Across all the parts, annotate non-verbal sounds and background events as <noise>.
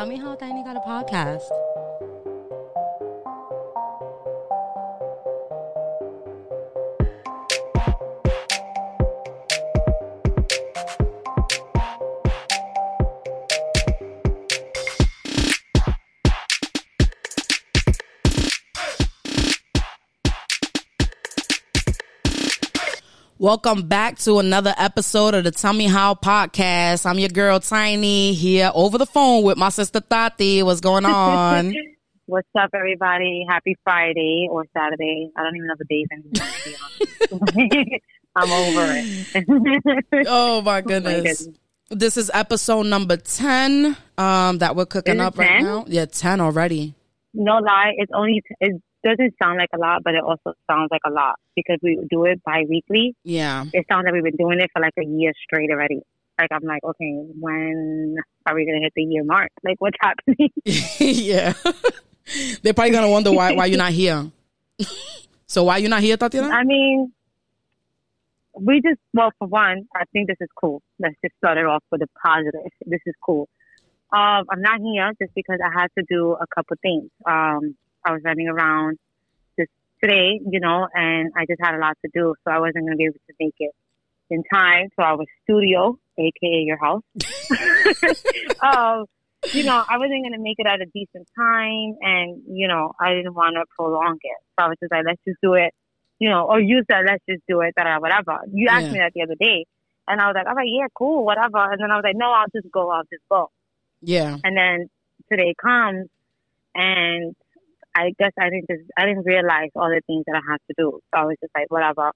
Tell me how Tiny got a podcast. Welcome back to another episode of the Tell Me How podcast. I'm your girl Tiny here over the phone with my sister Tati. What's going on? <laughs> What's up, everybody? Happy Friday or Saturday. I don't even know the days anymore. <laughs> I'm over it. <laughs> oh my goodness. This is episode number 10 um, that we're cooking up 10? right now. Yeah, 10 already. No lie, it's only, it doesn't sound like a lot, but it also sounds like a lot because we do it bi-weekly. Yeah. It sounds like we've been doing it for like a year straight already. Like I'm like, okay, when are we gonna hit the year mark? Like what's <laughs> happening? <laughs> yeah. <laughs> They're probably gonna wonder why why you're not here. so why you're not here, Tatiana? I mean, we just well, for one, I think this is cool. Let's just start it off with a positive. This is cool. Um, I'm not here just because I had to do a couple things. Um, I was running around just today, you know, and I just had a lot to do, so I wasn't going to be able to make it in time to our studio, aka your house. <laughs> um, you know, I wasn't going to make it at a decent time, and you know, I didn't want to prolong it. So I was just like, let's just do it, you know, or use that, let's just do it, whatever. You asked yeah. me that the other day, and I was like, all right, yeah, cool, whatever. And then I was like, no, I'll just go, I'll just go. Yeah. And then today comes, and I guess I didn't just I didn't realize all the things that I had to do. So I was just like, whatever.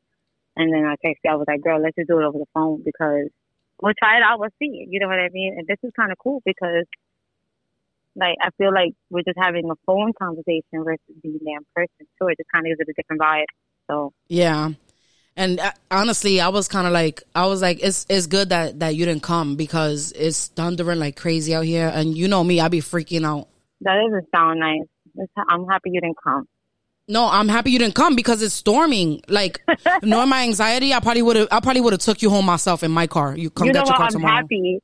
And then I texted, I was like, girl, let's just do it over the phone because we'll try it out, we'll see. You know what I mean? And this is kind of cool because, like, I feel like we're just having a phone conversation versus being there in person. So it just kind of gives it a different vibe. So yeah. And uh, honestly, I was kind of like, I was like, it's it's good that that you didn't come because it's thundering like crazy out here, and you know me, I'd be freaking out. That doesn't sound nice. I'm happy you didn't come. No, I'm happy you didn't come because it's storming. Like, <laughs> knowing my anxiety, I probably would have. I probably would have took you home myself in my car. You come you know get your car I'm tomorrow. happy.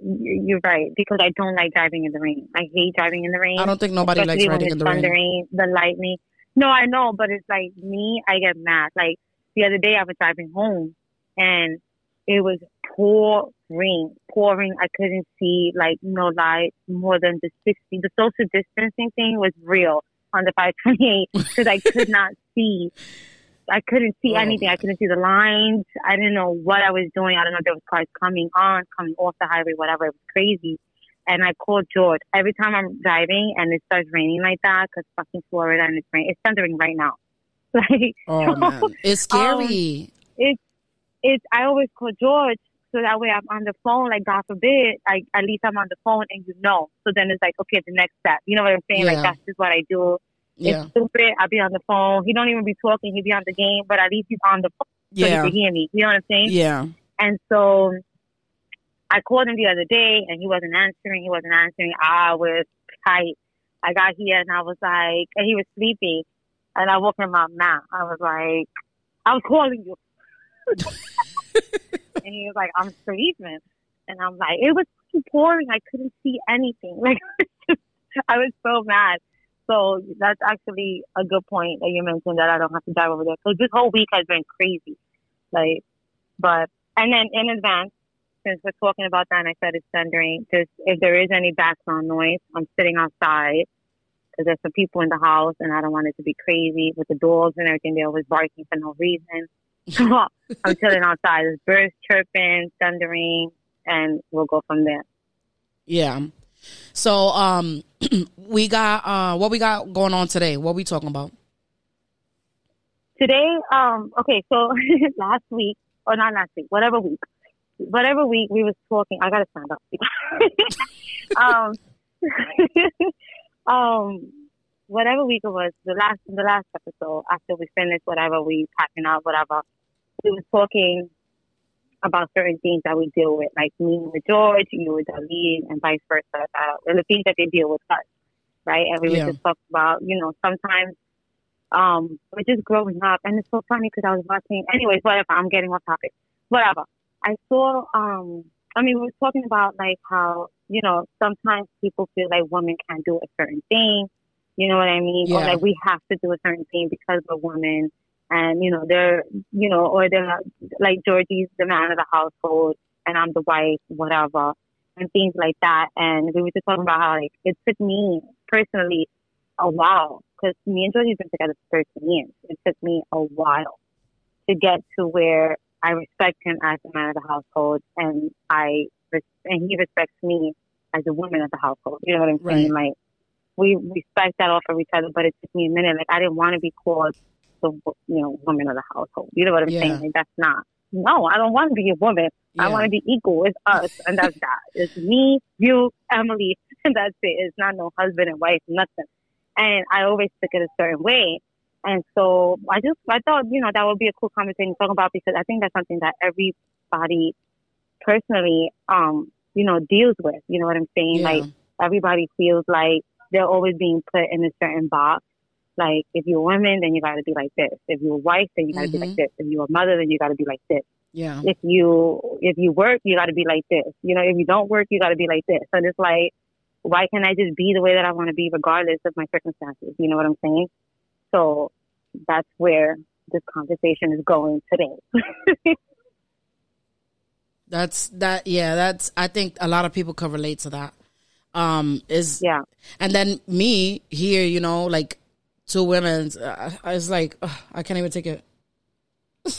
You're right because I don't like driving in the rain. I hate driving in the rain. I don't think nobody likes riding in the rain. The lightning. No, I know, but it's like me. I get mad. Like the other day, I was driving home, and it was pouring, pouring. I couldn't see like no light more than the 60. The social distancing thing was real on the 528 because I could not <laughs> see. I couldn't see oh. anything. I couldn't see the lines. I didn't know what I was doing. I don't know if there was cars coming on, coming off the highway, whatever. It was crazy. And I called George every time I'm driving and it starts raining like that because fucking Florida and it's raining. It's thundering right now. <laughs> Like, oh man, <laughs> it's scary. Um, it's it's. I always call George so that way I'm on the phone, like God forbid, like at least I'm on the phone and you know. So then it's like, okay, the next step. You know what I'm saying? Yeah. Like that's just what I do. Yeah. It's stupid. I'll be on the phone. He don't even be talking. He be on the game, but at least he's on the phone so yeah. he can hear me. You know what I'm saying? Yeah. And so I called him the other day and he wasn't answering. He wasn't answering. I was tight. I got here and I was like, and he was sleeping. And I woke him up now. I was like, I was calling you. <laughs> and he was like, I'm sleeping. And I'm like, it was too pouring. I couldn't see anything. <laughs> Like, I was so mad. So that's actually a good point that you mentioned that I don't have to drive over there. So this whole week has been crazy. Like, but, and then in advance, since we're talking about that and I said it's thundering, just if there is any background noise, I'm sitting outside because there's some people in the house and I don't want it to be crazy with the dogs and everything. They're always barking for no reason. <laughs> I'm chilling outside. There's birds chirping, thundering, and we'll go from there. Yeah. So, um, <clears throat> we got uh, what we got going on today. What we talking about? Today, um, okay. So <laughs> last week, or not last week, whatever week, whatever week we was talking. I gotta stand up. <laughs> um, um, whatever week it was, the last the last episode after we finished whatever we packing up, whatever we was talking about certain things that we deal with, like me with George, you with David, and vice versa, uh, and the things that they deal with us, right? And we yeah. just talked about, you know, sometimes um, we're just growing up, and it's so funny because I was watching. Anyways, whatever. I'm getting off topic. Whatever. I saw um, I mean, we were talking about like how you know sometimes people feel like women can't do a certain thing. You know what I mean? Or like we have to do a certain thing because we're women, and you know they're you know or they're like Georgie's the man of the household and I'm the wife, whatever, and things like that. And we were just talking about how like it took me personally a while because me and Georgie's been together for 13 years. It took me a while to get to where I respect him as the man of the household, and I and he respects me as a woman of the household. You know what I'm saying? Like we respect that off of each other, but it took me a minute. Like I didn't want to be called the you know woman of the household. You know what I'm Yeah. saying? Like that's not. No, I don't want to be a woman. I want to be equal. It's <laughs> us, and that's that. It's me, you, Emily, <laughs> and that's it. It's not no husband and wife, nothing. And I always took it a certain way. And so I just, I thought, you know, that would be a cool conversation to talk about because I think that's something that everybody personally, um, you know, deals with. You know what I'm saying? Yeah. Like everybody feels like they're always being put in a certain box. Like if you're a woman, then you got to be like this. If you're a wife, then you got to be Mhm. like this. If you're a mother, then you got to be like this yeah. if you if you work, you got to be like this. You know, if you don't work, you got to be like this. And it's like, why can't I just be the way that I want to be, regardless of my circumstances? You know what I'm saying? So that's where this conversation is going today. <laughs> That's that. Yeah, that's. I think a lot of people can relate to that. Um, is yeah, and then me here, you know, like two women. Uh, I was like, I can't even take it. <laughs>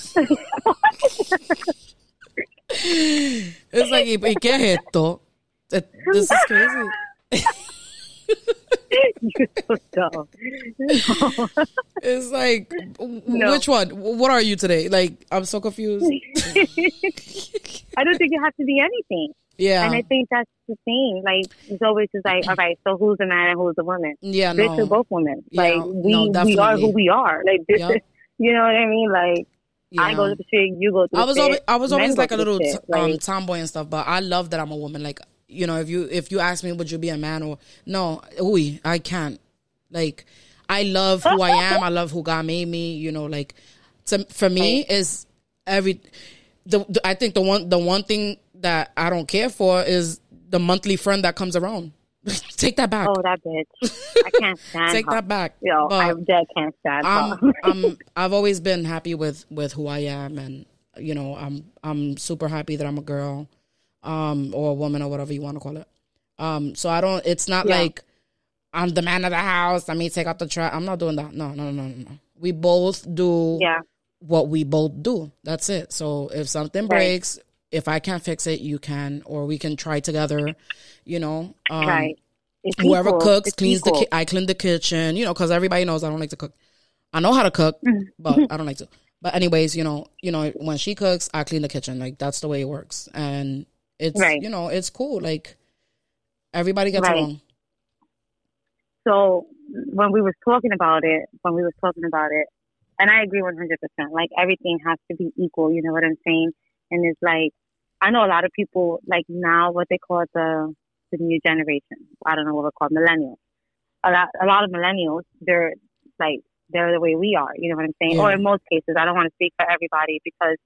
it's like, ¿y qué es esto? This is crazy. <laughs> you're so dumb. It's like, No. which one? What are you today? Like, I'm so confused. <laughs> I don't think you have to be anything. Yeah, And I think that's the thing. Like, it's always just like, all right, so who's the man and who's the woman? yeah, Bitch, we're both women. Yeah, like, no, we, we are who we are. Like, this is, you know what I mean? Like, I go to the shit, you go to the I was shit. always I was always like a little t- um, tomboy and stuff, but I love that I'm a woman. Like you know, if you if you ask me, would you be a man or no? Ooh, I can't. Like I love who I am. I love who God made me. You know, like to, for me is every. The, the I think the one the one thing that I don't care for is the monthly friend that comes around. <laughs> Take that back. oh, that bitch. I can't <laughs> stand Take her. that back. Yo, But- I dead can't stand. I'm, I'm, <laughs> I've always been happy with with who I am and you know I'm I'm super happy that I'm a girl um or a woman or whatever you want to call it um so I don't it's not Yeah. like I'm the man of the house let me take out the trash I'm not doing that no no no no no we both do yeah, what we both do that's it so if something Right. breaks if I can't fix it you can or we can try together you know um right. It's whoever equal. cooks It's cleans equal. the ki- I clean the kitchen, you know, because everybody knows I don't like to cook. I know how to cook, but I don't like to. But anyways, you know, you know, when she cooks, I clean the kitchen. Like that's the way it works, and it's Right. you know, it's cool. Like everybody gets Right. along. So when we was talking about it, when we was talking about it, and I agree one hundred percent. Like everything has to be equal. You know what I'm saying? And it's like I know a lot of people like now what they call the the new generation. I don't know what we call millennials. A lot a lot of millennials they're like they're the way we are. You know what I'm saying? Yeah. Or in most cases, I don't want to speak for everybody because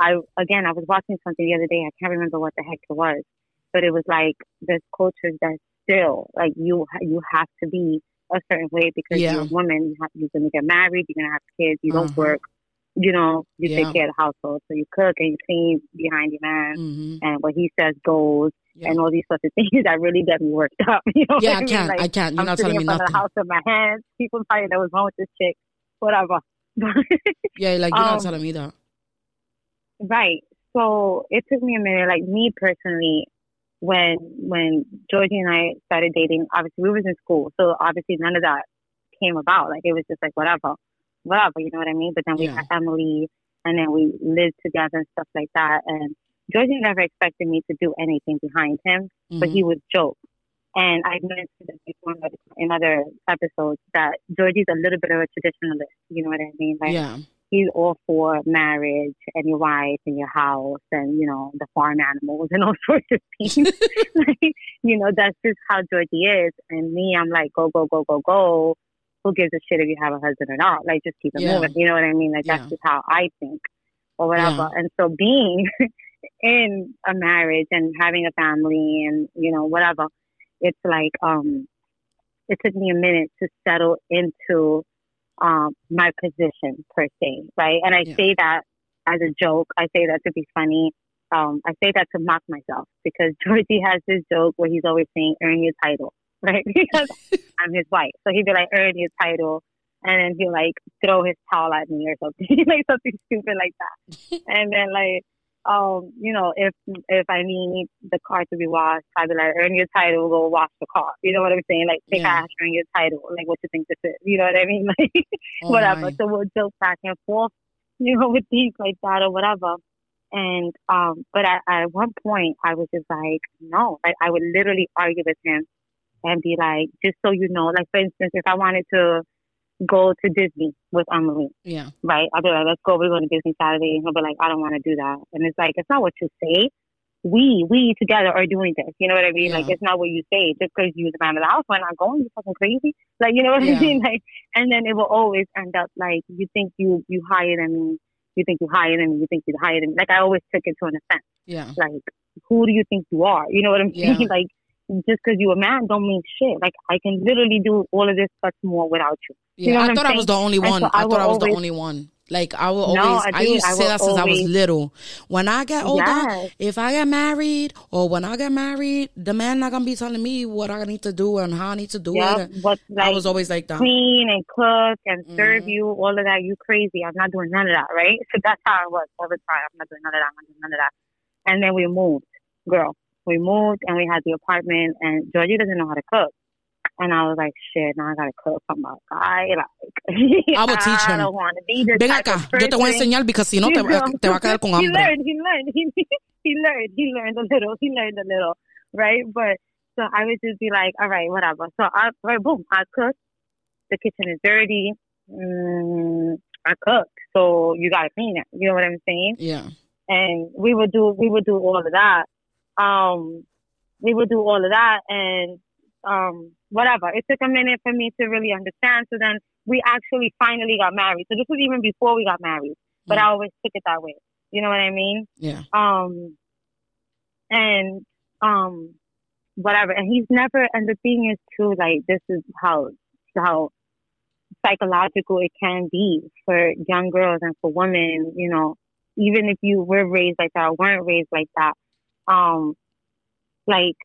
I again I was watching something the other day. I can't remember what the heck it was, but it was like there's cultures that still like you you have to be a certain way because Yeah. you're a woman. You have, you're gonna get married. You're gonna have kids. You don't Uh-huh. work. You know, you Yeah. take care of the household. So you cook and you clean behind your man, hmm and what he says goes, Yeah. and all these sorts of <laughs> things that really get me worked up. <laughs> You know? Yeah, I mean? can't. Like, I can't. You're I'm not telling me in front of nothing. the house my hands. People probably know what's wrong with this chick. Whatever. <laughs> Yeah, like you're not Um, telling me that. Right. So it took me a minute. Like me personally, when when Georgie and I started dating, obviously we was in school, so obviously none of that came about. Like it was just like whatever, whatever. You know what I mean? But then we Yeah. had Emily, and then we lived together and stuff like that. And Georgie never expected me to do anything behind him, but Mhm. he would joke. And I mentioned this before in other- in other episodes that Georgie's a little bit of a traditionalist. You know what I mean? Like yeah, he's all for marriage and your wife and your house and you know the farm animals and all <laughs> sorts of things. <laughs> like, you know, that's just how Georgie is. And me, I'm like, go, go, go, go, go. Who gives a shit if you have a husband or not? Like, just keep it Yeah. moving. You know what I mean? Like, Yeah. that's just how I think or whatever. Yeah. And so being <laughs> in a marriage and having a family and you know whatever, it's like um, it took me a minute to settle into um my position per se, right? And I Yeah. say that as a joke. I say that to be funny. Um, I say that to mock myself because <laughs> Georgie has this joke where he's always saying "earn your title," <laughs> right? Because <laughs> I'm his wife, so he'd be like "earn your title," and then he'll like throw his towel at me or something, like something stupid like that. and then like, um, you know, if if I need the car to be washed, I'd be like, "Earn your title, go wash the car." You know what I'm saying? Like, take Yeah. ash, earn your title. Like, what you think this is? You know what I mean? <laughs> Like Oh, whatever. my. So we'll joke back and forth, <laughs> you know, with things like that or whatever. And um, but at, at one point, I was just like, no, like I would literally argue with him and be like, just so you know, like for instance, if I wanted to go to Disney with Emily, Yeah. right? I'll be like, let's go, we're going to Disney Saturday. And he'll be like, I don't want to do that. And it's like, it's not what you say. We, we together are doing this. You know what I mean? Like, it's not what you say. Just because you're the man of the house, we're not going. You're fucking crazy. Like, you know what Yeah. I mean? <laughs> Like, and then it will always end up like, you think you, you higher than me. You think you higher than me. You think you're higher than me. Like, I always took it to an offense. Yeah. Like, who do you think you are? You know what I'm Yeah. saying? <laughs> Like, just because you're a man don't mean shit. Like, I can literally do all of this plus more without you. Yeah. know I thought I was the only one. so I, I thought I was the only one. Like I will No, always, I I, used to say that since I was little. When I get older, Yes. if I get married or when I get married, the man not gonna be telling me what I need to do and how I need to do Yeah, it. but like I was always like that. clean and cook and serve Mhm. you, all of that. You crazy? I'm not doing none of that, right? So that's how it was all the time. I'm not doing none of that. I'm not doing none of that. And then we moved, girl. We moved and we had the apartment, and Georgie doesn't know how to cook. And I was like, shit, now I gotta cook for my guy. Like, <laughs> I will teach I him. don't want to be this Ven acá, yo te voy a enseñar porque si no te, <laughs> te va a quedar con <laughs> he learned, he learned, he, he learned, he learned a little, he learned a little, right? But so I would just be like, all right, whatever. So I, right, boom, I cook. The kitchen is dirty. Mm, I cook, so you gotta clean it. You know what I'm saying? Yeah. And we would do, we would do all of that. Um, we would do all of that, and um, whatever. It took a minute for me to really understand. So then we actually finally got married. So this was even before we got married, but Mm. I always took it that way. You know what I mean? Yeah. Um, and um, whatever. And he's never. And the thing is too, like this is how how psychological it can be for young girls and for women. You know, even if you were raised like that or weren't raised like that. Um, like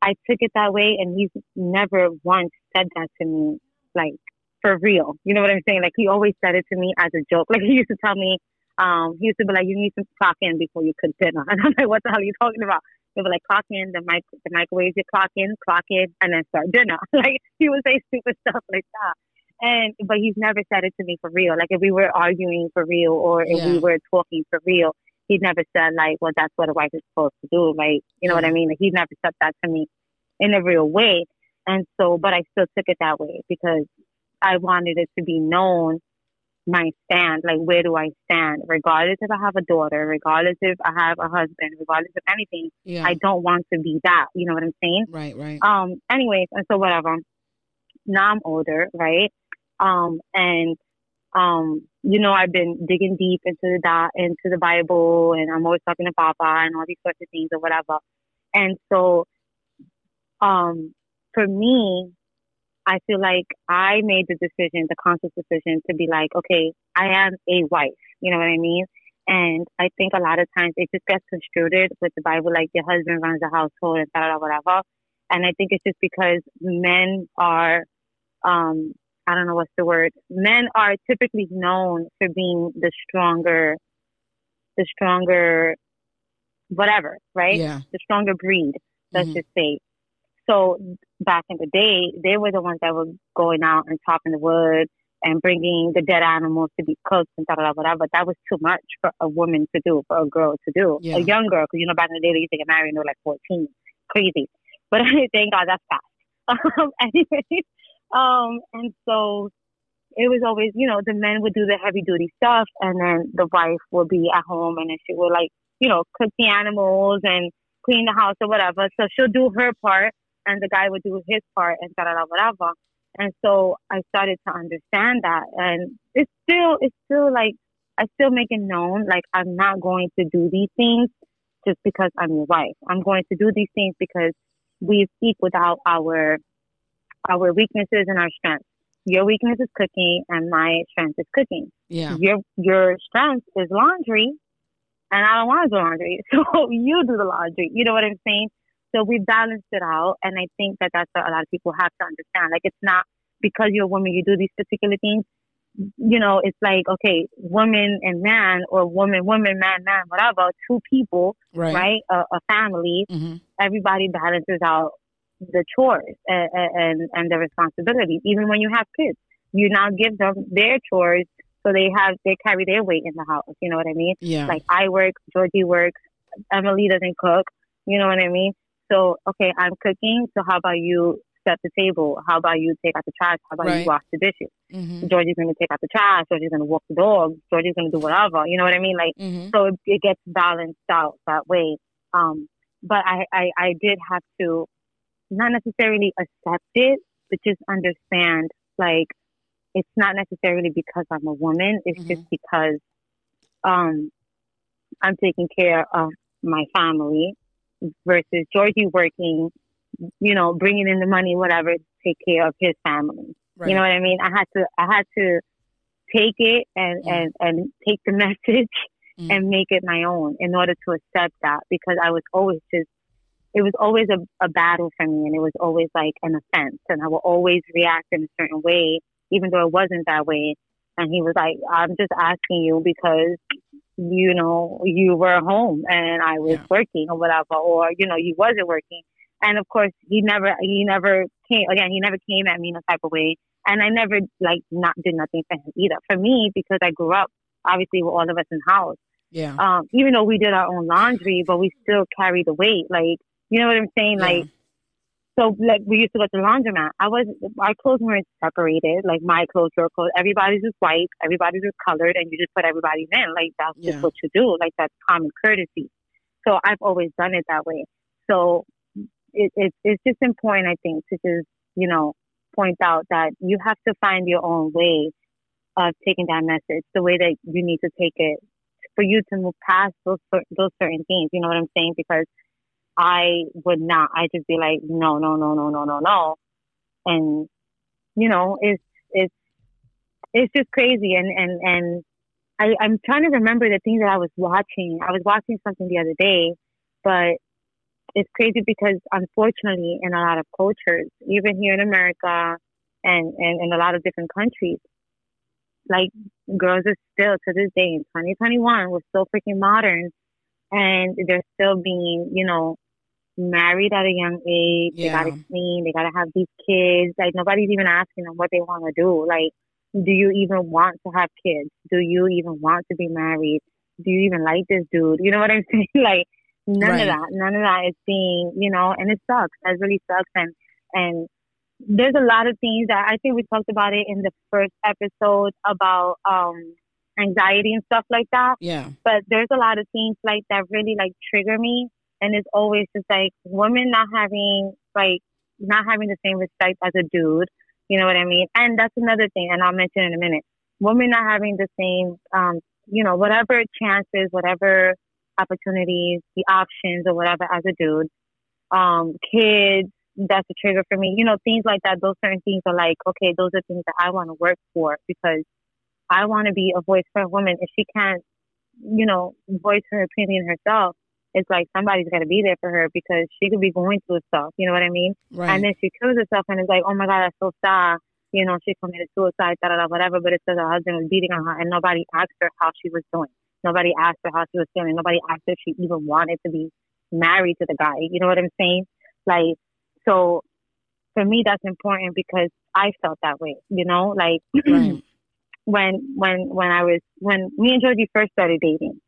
I took it that way, and he's never once said that to me, like for real. You know what I'm saying? Like he always said it to me as a joke. <laughs> Like he used to tell me, um, he used to be like, "You need to clock in before you cook dinner," <laughs> and I'm like, "What the hell are you talking about?" He would be like, "Clock in the mic, the microwave. You clock in, clock in, and then start dinner." <laughs> like he would say stupid stuff like that. And but he's never said it to me for real. Like if we were arguing for real or if we were talking for real, he'd never said like, "Well, that's what a wife is supposed to do." Like you know what I mean? Like, he never said that to me in a real way. And so, but I still took it that way because I wanted it to be known my stand. Like, where do I stand? Regardless if I have a daughter, regardless if I have a husband, regardless of anything, Yeah. I don't want to be that. You know what I'm saying? right. Right. Um, anyways, and so whatever. Now I'm older, right? Um, and um, you know, I've been digging deep into the into the Bible, and I'm always talking to Papa and all these sorts of things or whatever. And so, um, for me, I feel like I made the decision, the conscious decision, to be like, okay, I am a wife. You know what I mean? And I think a lot of times it just gets construed with the Bible, like your husband runs the household and da da whatever. And I think it's just because men are, um, I don't know what's the word. Men are typically known for being the stronger, the stronger, whatever, right? Yeah. The stronger breed, let's Mhm. just say. So back in the day, they were the ones that were going out and chopping the wood and bringing the dead animals to be cooked and da da da whatever. That was too much for a woman to do, for a girl to do, Yeah. a young girl. Because you know back in the day they used to get married when they were like fourteen, crazy. But <laughs> thank God that's fast. <laughs> Um, anyway, um, and so it was always, you know, the men would do the heavy duty stuff, and then the wife would be at home, and then she would like, you know, cook the animals and clean the house or whatever. So she'll do her part, and the guy would do his part, and da da da whatever. And so I started to understand that, and it's still, it's still like I still make it known, like I'm not going to do these things just because I'm your wife. I'm going to do these things because we've equaled out our our weaknesses and our strengths. Your weakness is cooking, and my strength is cooking. Yeah. Your your strength is laundry, and I don't want to do laundry, <laughs> so you do the laundry. You know what I'm saying? So we balanced it out, and I think that that's what a lot of people have to understand. Like it's not because you're a woman you do these particular things. You know, it's like okay, woman and man, or woman, woman, man, man, whatever. Two people, Right. right? A, a family. hmm Everybody balances out the chores and, and and the responsibilities. Even when you have kids, you now give them their chores so they have they carry their weight in the house. You know what I mean? Yeah. Like I work, Georgie works, Emily doesn't cook. You know what I mean? So okay, I'm cooking. So how about you set the table? How about you take out the trash? How about Right. you wash the dishes? hmm Georgie's gonna take out the trash. Georgie's gonna walk the dog. Georgie's gonna do whatever. You know what I mean? Like hmm so it, it gets balanced out that way. Um, but I, I, I did have to not necessarily accept it, but just understand like it's not necessarily because I'm a woman. It's just because um, I'm taking care of my family versus Georgie working, you know, bringing in the money, whatever, to take care of his family. Right. You know what I mean? I had to I had to take it and and and take the <laughs> message Mm. and make it my own in order to accept that because I was always just it was always a, a battle for me and it was always like an offense and I will always react in a certain way even though it wasn't that way and he was like I'm just asking you because you know you were home and I was Yeah. working or whatever or you know you wasn't working and of course he never he never came again he never came at me in a type of way and I never like not did nothing for him either for me because I grew up obviously with all of us in house Yeah. um, even though we did our own laundry, but we still carried the weight. Like, you know what I'm saying? Yeah. Like, so like we used to go to the laundromat. I was our clothes weren't separated. Like my clothes, your clothes. Everybody's just white. Everybody's just colored, and you just put everybody in. Like that's Yeah. just what you do. Like that's common courtesy. So I've always done it that way. So it, it it's just important, I think, to just you know point out that you have to find your own way of taking that message, the way that you need to take it for you to move past those those certain things. You know what I'm saying? Because I would not. I just be like, no, no, no, no, no, no, no, and you know, it's it's it's just crazy. And and and I, I'm trying to remember the things that I was watching. I was watching something the other day, but it's crazy because unfortunately, in a lot of cultures, even here in America and and in a lot of different countries, like girls are still to this day in 2021 we're still freaking modern and they're still being you know married at a young age they gotta clean they gotta have these kids like nobody's even asking them what they want to do like do you even want to have kids do you even want to be married do you even like this dude you know what i'm <laughs> saying like none Right. of that none of that is being you know and it sucks that really sucks and and there's a lot of things that I think we talked about it in the first episode about um anxiety and stuff like that. Yeah. But there's a lot of things like that really like trigger me and it's always just like women not having like not having the same respect as a dude. You know what I mean? And that's another thing and I'll mention in a minute. Women not having the same um, you know, whatever chances, whatever opportunities, the options or whatever as a dude. Um, kids, that's a trigger for me. You know, things like that, those certain things are like, okay, those are things that I want to work for because I want to be a voice for a woman. If she can't, you know, voice her opinion herself, it's like somebody's got to be there for her because she could be going through stuff. You know what I mean? Right. And then she kills herself and it's like, oh my God, that's so sad. You know, she committed suicide, da da da, whatever. But it says her husband was beating on her and nobody asked her how she was doing. Nobody asked her how she was feeling. Nobody asked her if she even wanted to be married to the guy. You know what I'm saying? Like, so for me, that's important because I felt that way, you know, like <clears throat> right. when, when, when I was, when me and Georgie first started dating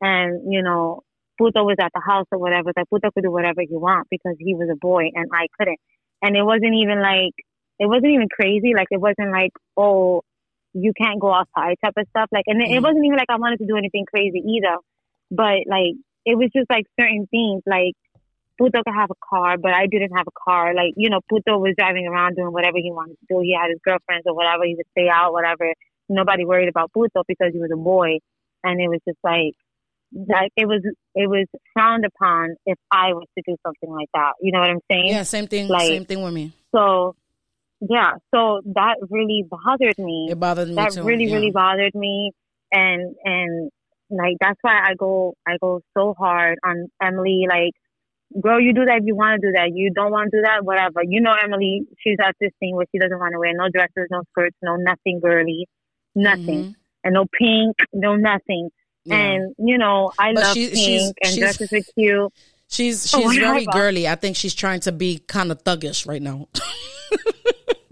and, you know, Puto was at the house or whatever, like Puto could do whatever he want because he was a boy and I couldn't. And it wasn't even like, it wasn't even crazy. Like, it wasn't like, oh, you can't go outside type of stuff. Like, and it, it mm. wasn't even like I wanted to do anything crazy either. But like, it was just like certain things. Like, Puto could have a car, but I didn't have a car. Like, you know, Puto was driving around doing whatever he wanted to do. He had his girlfriends or whatever. He would stay out, whatever. Nobody worried about Puto because he was a boy. And it was just like, like it was it was frowned upon if I was to do something like that. You know what I'm saying? Yeah, same thing. Like- same thing with me. So yeah, so that really bothered me. It bothered me that too. really yeah. really bothered me and and like that's why I go I go so hard on Emily like girl you do that if you want to do that you don't want to do that whatever you know Emily she's at this thing where she doesn't want to wear no dresses no skirts no nothing girly nothing Mhm. and no pink no nothing Yeah. and you know I But love she- pink she's- and she's- dresses are cute she's Oh, she's very whatever. girly. I think she's trying to be kind of thuggish right now. <laughs>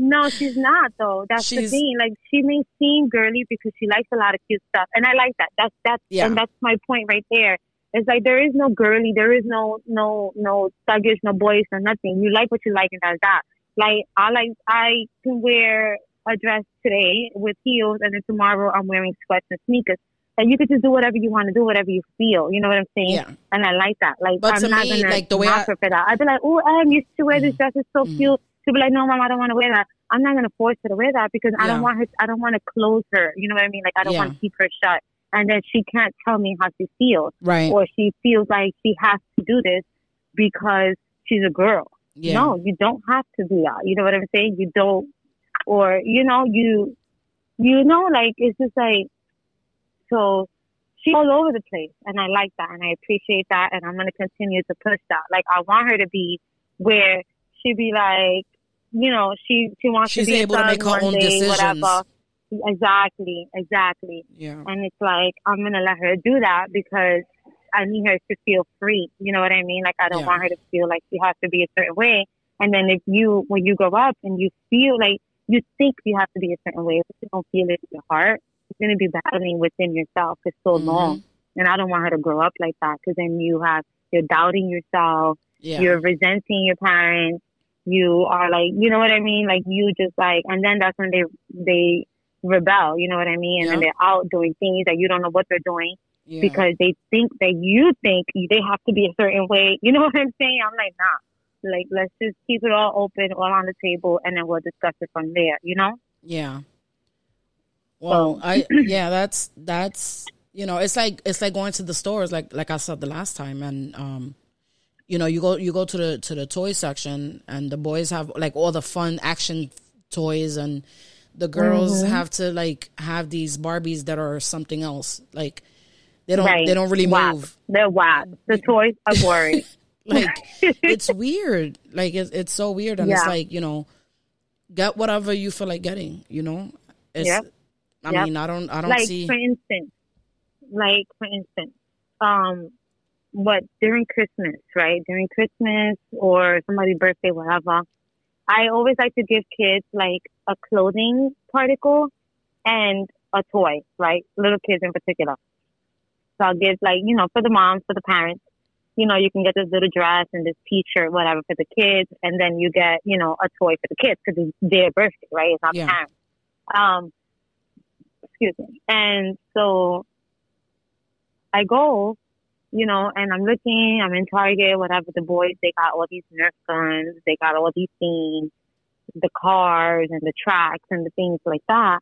No, she's not though. That's the thing. Like she may seem girly because she likes a lot of cute stuff, and I like that. That's that's Yeah. and that's my point right there. It's like there is no girly, there is no no no thuggish, no boyish, no nothing. You like what you like, and that's that. Like I like I can wear a dress today with heels, and then tomorrow I'm wearing sweats and sneakers. And you could just do whatever you want to do, whatever you feel. You know what I'm saying? Yeah. And I like that. Like But I'm to not me, gonna like, the way I- for that. I'd be like, oh, Em, you should wear this dress. It's so Mhm. cute. She'd be like, no, mom, I don't want to wear that. I'm not gonna force her to wear that because I don't want her. I don't want to close her. You know what I mean? Like I don't Yeah. want to keep her shut, and then she can't tell me how she feels, Right. or she feels like she has to do this because she's a girl. Yeah. No, you don't have to do that. You know what I'm saying? You don't, or you know, you, you know, like it's just like, so she's all over the place, and I like that, and I appreciate that, and I'm gonna continue to push that. Like I want her to be where she be like, you know, she she wants She's to be able to make her own day, decisions. Whatever. Exactly, exactly. Yeah. And it's like I'm gonna let her do that because I need her to feel free. You know what I mean? Like I don't Yeah. want her to feel like she has to be a certain way. And then if you, when you grow up and you feel like you think you have to be a certain way, but you don't feel it in your heart, it's gonna be battling within yourself for so Mhm. long. And I don't want her to grow up like that because then you have you're doubting yourself, Yeah. you're resenting your parents, you are like, you know what I mean? Like you just like, and then that's when they they rebel. You know what I mean? And Yeah. they're out doing things that you don't know what they're doing yeah. because they think that you think they have to be a certain way. <laughs> You know what I'm saying? I'm like, nah. Like, let's just keep it all open, all on the table, and then we'll discuss it from there. You know? Yeah. Well, So- I <clears throat> yeah, that's that's you know, it's like it's like going to the stores like like I said the last time and um you know, you go you go to the to the toy section and the boys have like all the fun action toys and the girls Mm-hmm. have to like have these Barbies that are something else. Like they don't right. they don't really Whack. move. They're whack. The toys are boring. <laughs> Like <laughs> it's weird. Like it's it's so weird and it's like, you know, get whatever you feel like getting, you know? It's Yep. I Yep. mean, I don't I don't see. like see for instance, like for instance, um, what during Christmas, right? During Christmas or somebody's birthday, whatever. I always like to give kids like a clothing particle and a toy, right? Little kids in particular. So I'll give like, you know, for the moms, for the parents, you know, you can get this little dress and this t-shirt, whatever for the kids. And then you get, you know, a toy for the kids because it's their birthday, right? It's not Yeah. parents. Um, excuse me. And so I go, you know, and I'm looking, I'm in Target, whatever. The boys, they got all these Nerf guns, they got all these things, the cars and the tracks and the things like that.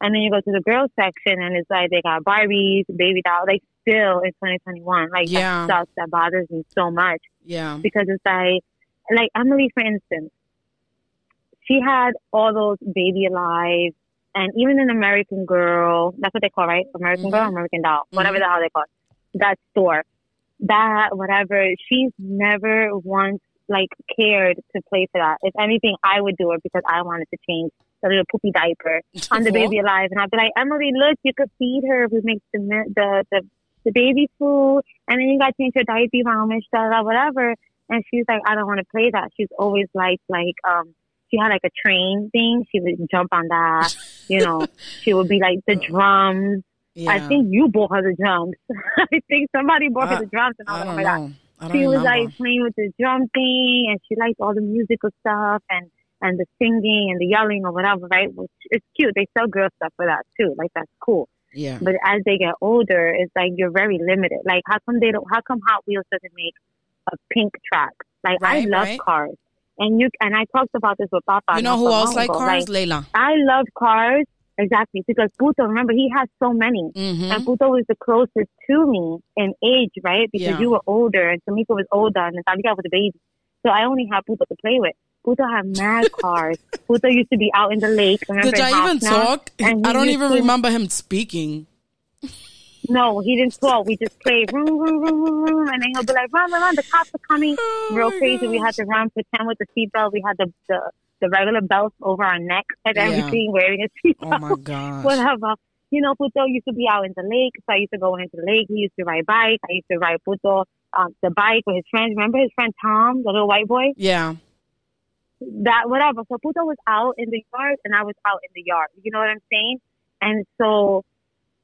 And then you go to the girls section and it's like they got Barbies, baby dolls, like still in 2021. Like Yeah. that stuff that bothers me so much Yeah. because it's like, like Emily, for instance, she had all those baby alive and even an American Girl, that's what they call, right? American Girl, Mhm. American Doll, whatever Mhm. the hell they call it. That store, that whatever. She's never once like cared to play for that. If anything, I would do it because I wanted to change the little poopy diaper <laughs> on the baby alive, and I'd be like, Emily, look, you could feed her. We make the the the, the baby food, and then you got to change her diaper, momish, da da whatever. And she's like, I don't want to play that. She's always like like um. She had like a train thing. She would jump on that. <laughs> You know, she would be like the uh, drums. Yeah. I think you bought her the drums. <laughs> I think somebody bought her the drums, and I I was don't like, know. I don't she was remember. like playing with the drum thing and she liked all the musical stuff and and the singing and the yelling or whatever right which is cute they sell girl stuff for that too like that's cool yeah. but as they get older it's like you're very limited like how come they don't how come hot wheels doesn't make a pink track like Right, i love right. cars and you and i talked about this with papa You know who else like ago. cars? Layla. I love cars, exactly because Puto, remember, he has so many. hmm And Puto was the closest to me in age, right? Because Yeah. you were older and Tamika was older and Natalia was a baby. So I only had Puto to play with. Puto had mad <laughs> cars. Puto used to be out in the lake. Remember Did I even Hafna? talk? I don't even to- remember him speaking. No, he didn't talk. We just played, vroom, vroom, vroom, vroom, vroom, and then he'll be like, run, run, run, the cops are coming. Oh Real crazy. We had to run, pretend with the seatbelt. We had the, the, the regular belts over our neck and Yeah. everything, wearing a seatbelt. Oh my gosh. Whatever. You know, Puto used to be out in the lake, so I used to go into the lake. He used to ride bike. I used to ride Puto um, the bike with his friends. Remember his friend Tom, the little white boy? Yeah. that whatever. So Puto was out in the yard and I was out in the yard. You know what I'm saying? And so,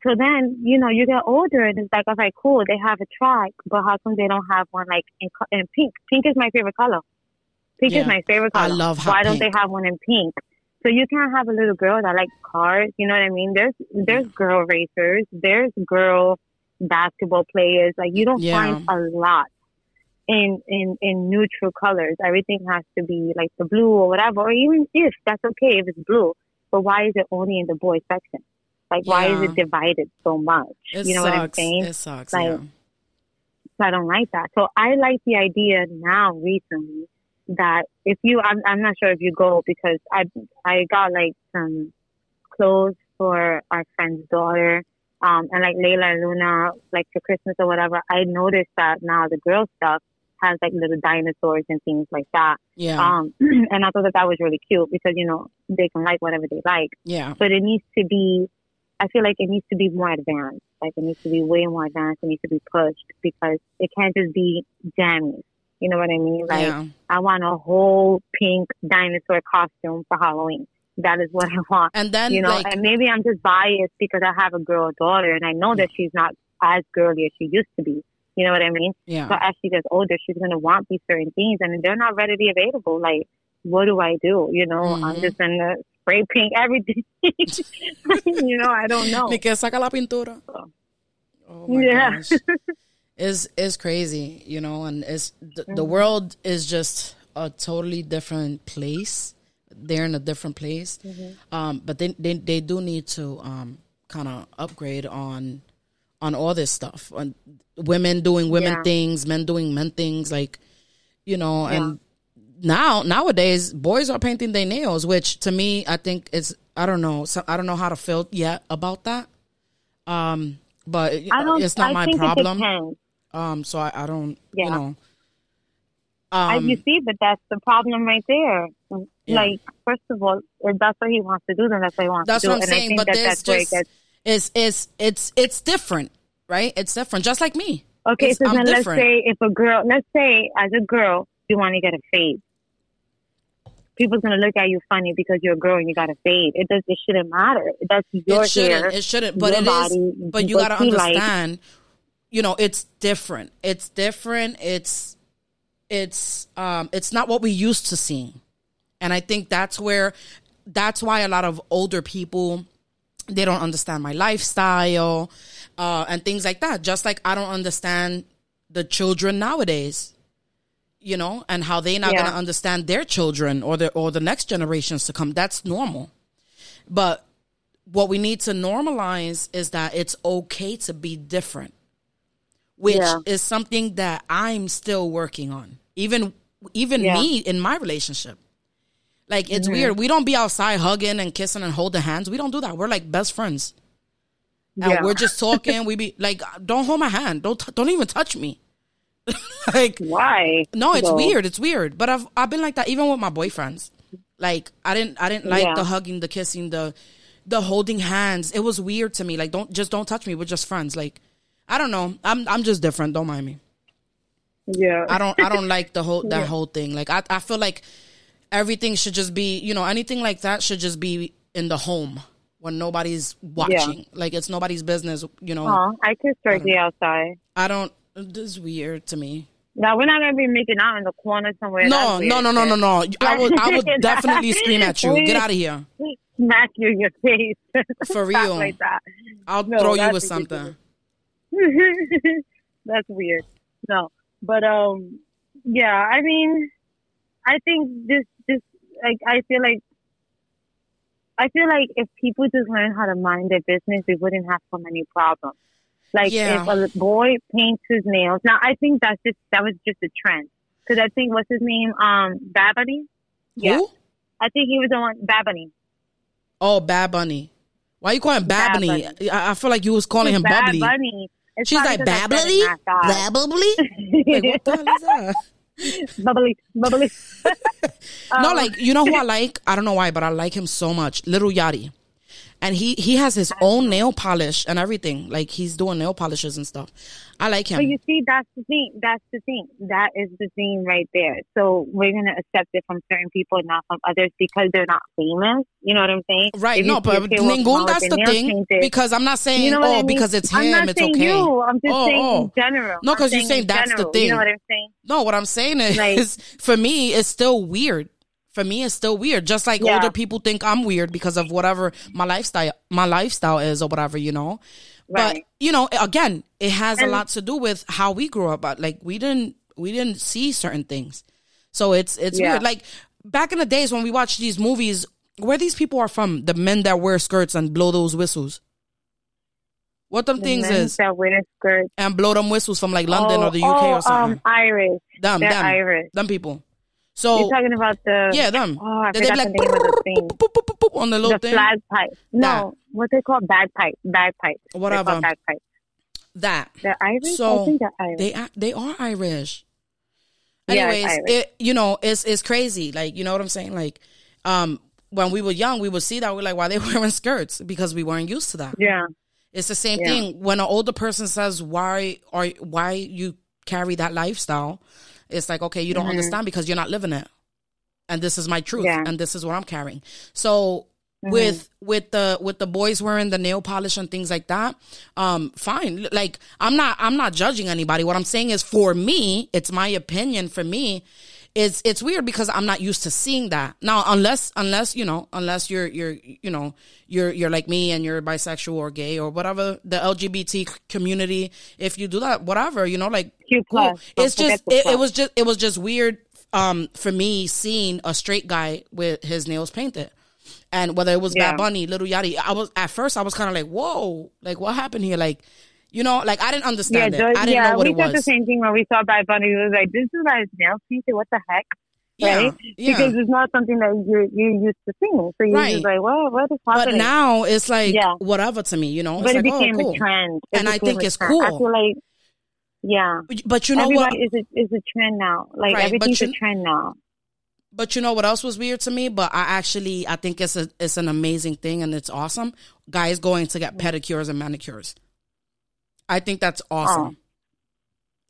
so then you know you get older and it's like okay, cool. They have a track, but how come they don't have one like in, in pink? Pink is my favorite color. Pink Yeah. is my favorite color. I love Why don't pink. they have one in pink? So you can't have a little girl that likes cars. You know what I mean? There's there's girl racers. There's girl basketball players. Like you don't Yeah. find a lot in in in neutral colors. Everything has to be like the blue or whatever, or even if that's okay if it's blue. But why is it only in the boys section? Like why is it divided so much? It you know sucks. what I'm saying? It sucks. Like, yeah. So I don't like that. So I like the idea now recently that if you, I'm, I'm not sure if you go because I, I got like some clothes for our friend's daughter. Um, and like Layla and Luna, like for Christmas or whatever, I noticed that now the girl stuff has like little dinosaurs and things like that. Yeah. Um, <clears throat> and I thought that that was really cute because, you know, they can like whatever they like yeah. but it needs to be I feel like it needs to be more advanced. Like it needs to be way more advanced. It needs to be pushed because it can't just be jammies. You know what I mean? Like yeah. I want a whole pink dinosaur costume for Halloween. That is what I <laughs> want. And then you know, like and maybe I'm just biased because I have a girl daughter and I know that she's not as girly as she used to be. You know what I mean? yeah. But as she gets older, she's gonna want these certain things, and they're not readily available. Like, what do I do? You know, I'm Mhm. just gonna spray paint everything. <laughs> you know, I don't know. Ni que saca la pintura. Oh my Yeah. gosh. Is is crazy, you know, and it's the, the Mm-hmm. world is just a totally different place. They're in a different place. Mm-hmm. Um, but they, they they do need to um kind of upgrade on on all this stuff. On women doing women Yeah. things, men doing men things like you know, and now nowadays boys are painting their nails, which to me I think it's I don't know, so I don't know how to feel yet about that. Um, but I don't. it's not I my think problem. Um, so I, I don't, you Yeah. know. I, Um, you see, but that's the problem right there. Yeah. Like, first of all, if that's what he wants to do, then that's what he wants that's to do. That's what I'm saying. But that there's it just gets it's it's it's it's different, right? It's different, just like me. Okay, It's- so I'm then different. let's say if a girl, let's say as a girl, you want to get a fade. People's gonna look at you funny because you're a girl and you got a fade. It does. It shouldn't matter. That's your it shouldn't. hair. It shouldn't. But it is. body, But you gotta you like. understand. You know, it's different. It's different. It's it's um it's not what we used to seeing, and I think that's where that's why a lot of older people they don't understand my lifestyle uh, and things like that. Just like I don't understand the children nowadays, you know, and how they're not Yeah. gonna understand their children or the or the next generations to come. That's normal, but what we need to normalize is that it's okay to be different, which Yeah. is something that I'm still working on. Even even Yeah. me in my relationship. Like it's mm-hmm. weird. We don't be outside hugging and kissing and holding hands. We don't do that. We're like best friends. And Yeah. we're just talking. <laughs> we be like, don't hold my hand. Don't t- don't even touch me. <laughs> like Why? no, it's though? weird. It's weird. But I've I've been like that even with my boyfriends. Like I didn't I didn't like Yeah. the hugging, the kissing, the the holding hands. It was weird to me. Like don't just don't touch me. We're just friends. Like I don't know. I'm I'm just different. Don't mind me. Yeah. I don't I don't <laughs> like the whole that whole thing. Like I I feel like everything should just be you know anything like that should just be in the home when nobody's watching. Like it's nobody's business. You know. Aw, I kissed Turkey outside. I don't. This is weird to me. Now we're not gonna be making out in the corner somewhere. No, no, no, no, no, no. <laughs> I would, I would definitely scream at you. Get out of here, <laughs> Smack you in your face. for <laughs> real. like that. I'll No, throw you with something. That's weird. No, but um, yeah. I mean, I think this this like I feel like I feel like if people just learn how to mind their business, we wouldn't have so many problems. Like Yeah. if a boy paints his nails, now I think that's just that was just a trend because I think what's his name, um, Bad Bunny. Yeah, Who? I think he was the one Bad Bunny. Oh, Bad Bunny. Why you calling him Bad Bad Bunny? Bunny. I, I feel like you was calling him Bad Bubbly. Bunny. It's She's like Babbly? it not God. Babbly? Like, what the hell is that? <laughs> bubbly, bubbly. <laughs> no, Um, like you know who I <laughs> like. I don't know why, but I like him so much. Little Yachty, and he he has his own nail polish and everything. Like he's doing nail polishes and stuff. I like him. But you see, that's the thing. That's the thing. That is the thing right there. So we're gonna accept it from certain people, not from others, because they're not famous. You know what I'm saying? Right? If No, but a kid walking Ningun, that's the thing. painted, Because I'm not saying you know oh I mean? because it's him, I'm not it's saying okay. you. I'm just Oh, saying oh. in general. No, I'm 'cause you're saying saying in that's the thing. You know what I'm saying? No, what I'm saying is, Like- <laughs> for me, it's still weird. For me, it's still weird. Just like Yeah. older people think I'm weird because of whatever my lifestyle, my lifestyle is, or whatever, you know. But you know, again, it has a lot to do with how we grew up. But like, we didn't, we didn't see certain things, so it's it's Yeah. weird. Like back in the days when we watched these movies, where these people are from, the men that wear skirts and blow those whistles. What them The things is that wear skirts. and blow them whistles from like London oh, or the UK oh, or something. Um, Irish. them, They're them, Irish. them people. So You're talking about the yeah, them. Oh, I forgot be the name of the thing. boop, boop, boop, on the little The thing. flag pipe. No, what they call bagpipe. Bagpipe. Whatever. bagpipe. That They're Irish. So, I think they're Irish. they are- they are Irish. Yeah, Anyways, Irish. it you know it's it's crazy. Like you know what I'm saying. Like um when we were young, we would see that we're like, why they <laughs> wearing skirts because we weren't used to that. yeah. It's the same Yeah. thing when an older person says why are why you carry that lifestyle. It's like okay, you don't understand because you're not living it, and this is my truth, Mm-hmm. Yeah. and this is what I'm carrying. So Mm-hmm. with with the with the boys wearing the nail polish and things like that, um, fine. Like I'm not I'm not judging anybody. What I'm saying is for me, it's my opinion. For me, it's it's weird because I'm not used to seeing that now. Unless unless you know unless you're you're you know you're you're like me and you're bisexual or gay or whatever the LGBT community. If you do that, whatever you know, like Q plus. Don't It's just it, it was just it was just weird um for me seeing a straight guy with his nails painted. And whether it was Yeah. Bad Bunny, Lil Yachty, I was at first I was kind of like, "Whoa, like what happened here?" Like, you know, like I didn't Yeah, understand it. George- I didn't yeah, know what we it thought the same thing when we saw Bad Bunny. We was like, this is like nails painted. What the heck? Yeah, right? yeah. Because it's not something that you're you're used to seeing. So you're Right. just like, what what is happening?" But now it's like Yeah. whatever to me, you know. but it's it like, oh, became oh, cool. a trend. It And I think it's trend. I feel like, yeah, But you know what? everybody is a, is a trend now. Like Right, everything's you- a trend now. But you know what else was weird to me? But I actually I think it's a it's an amazing thing and it's awesome. Guys going to get pedicures and manicures. I think that's awesome. Oh.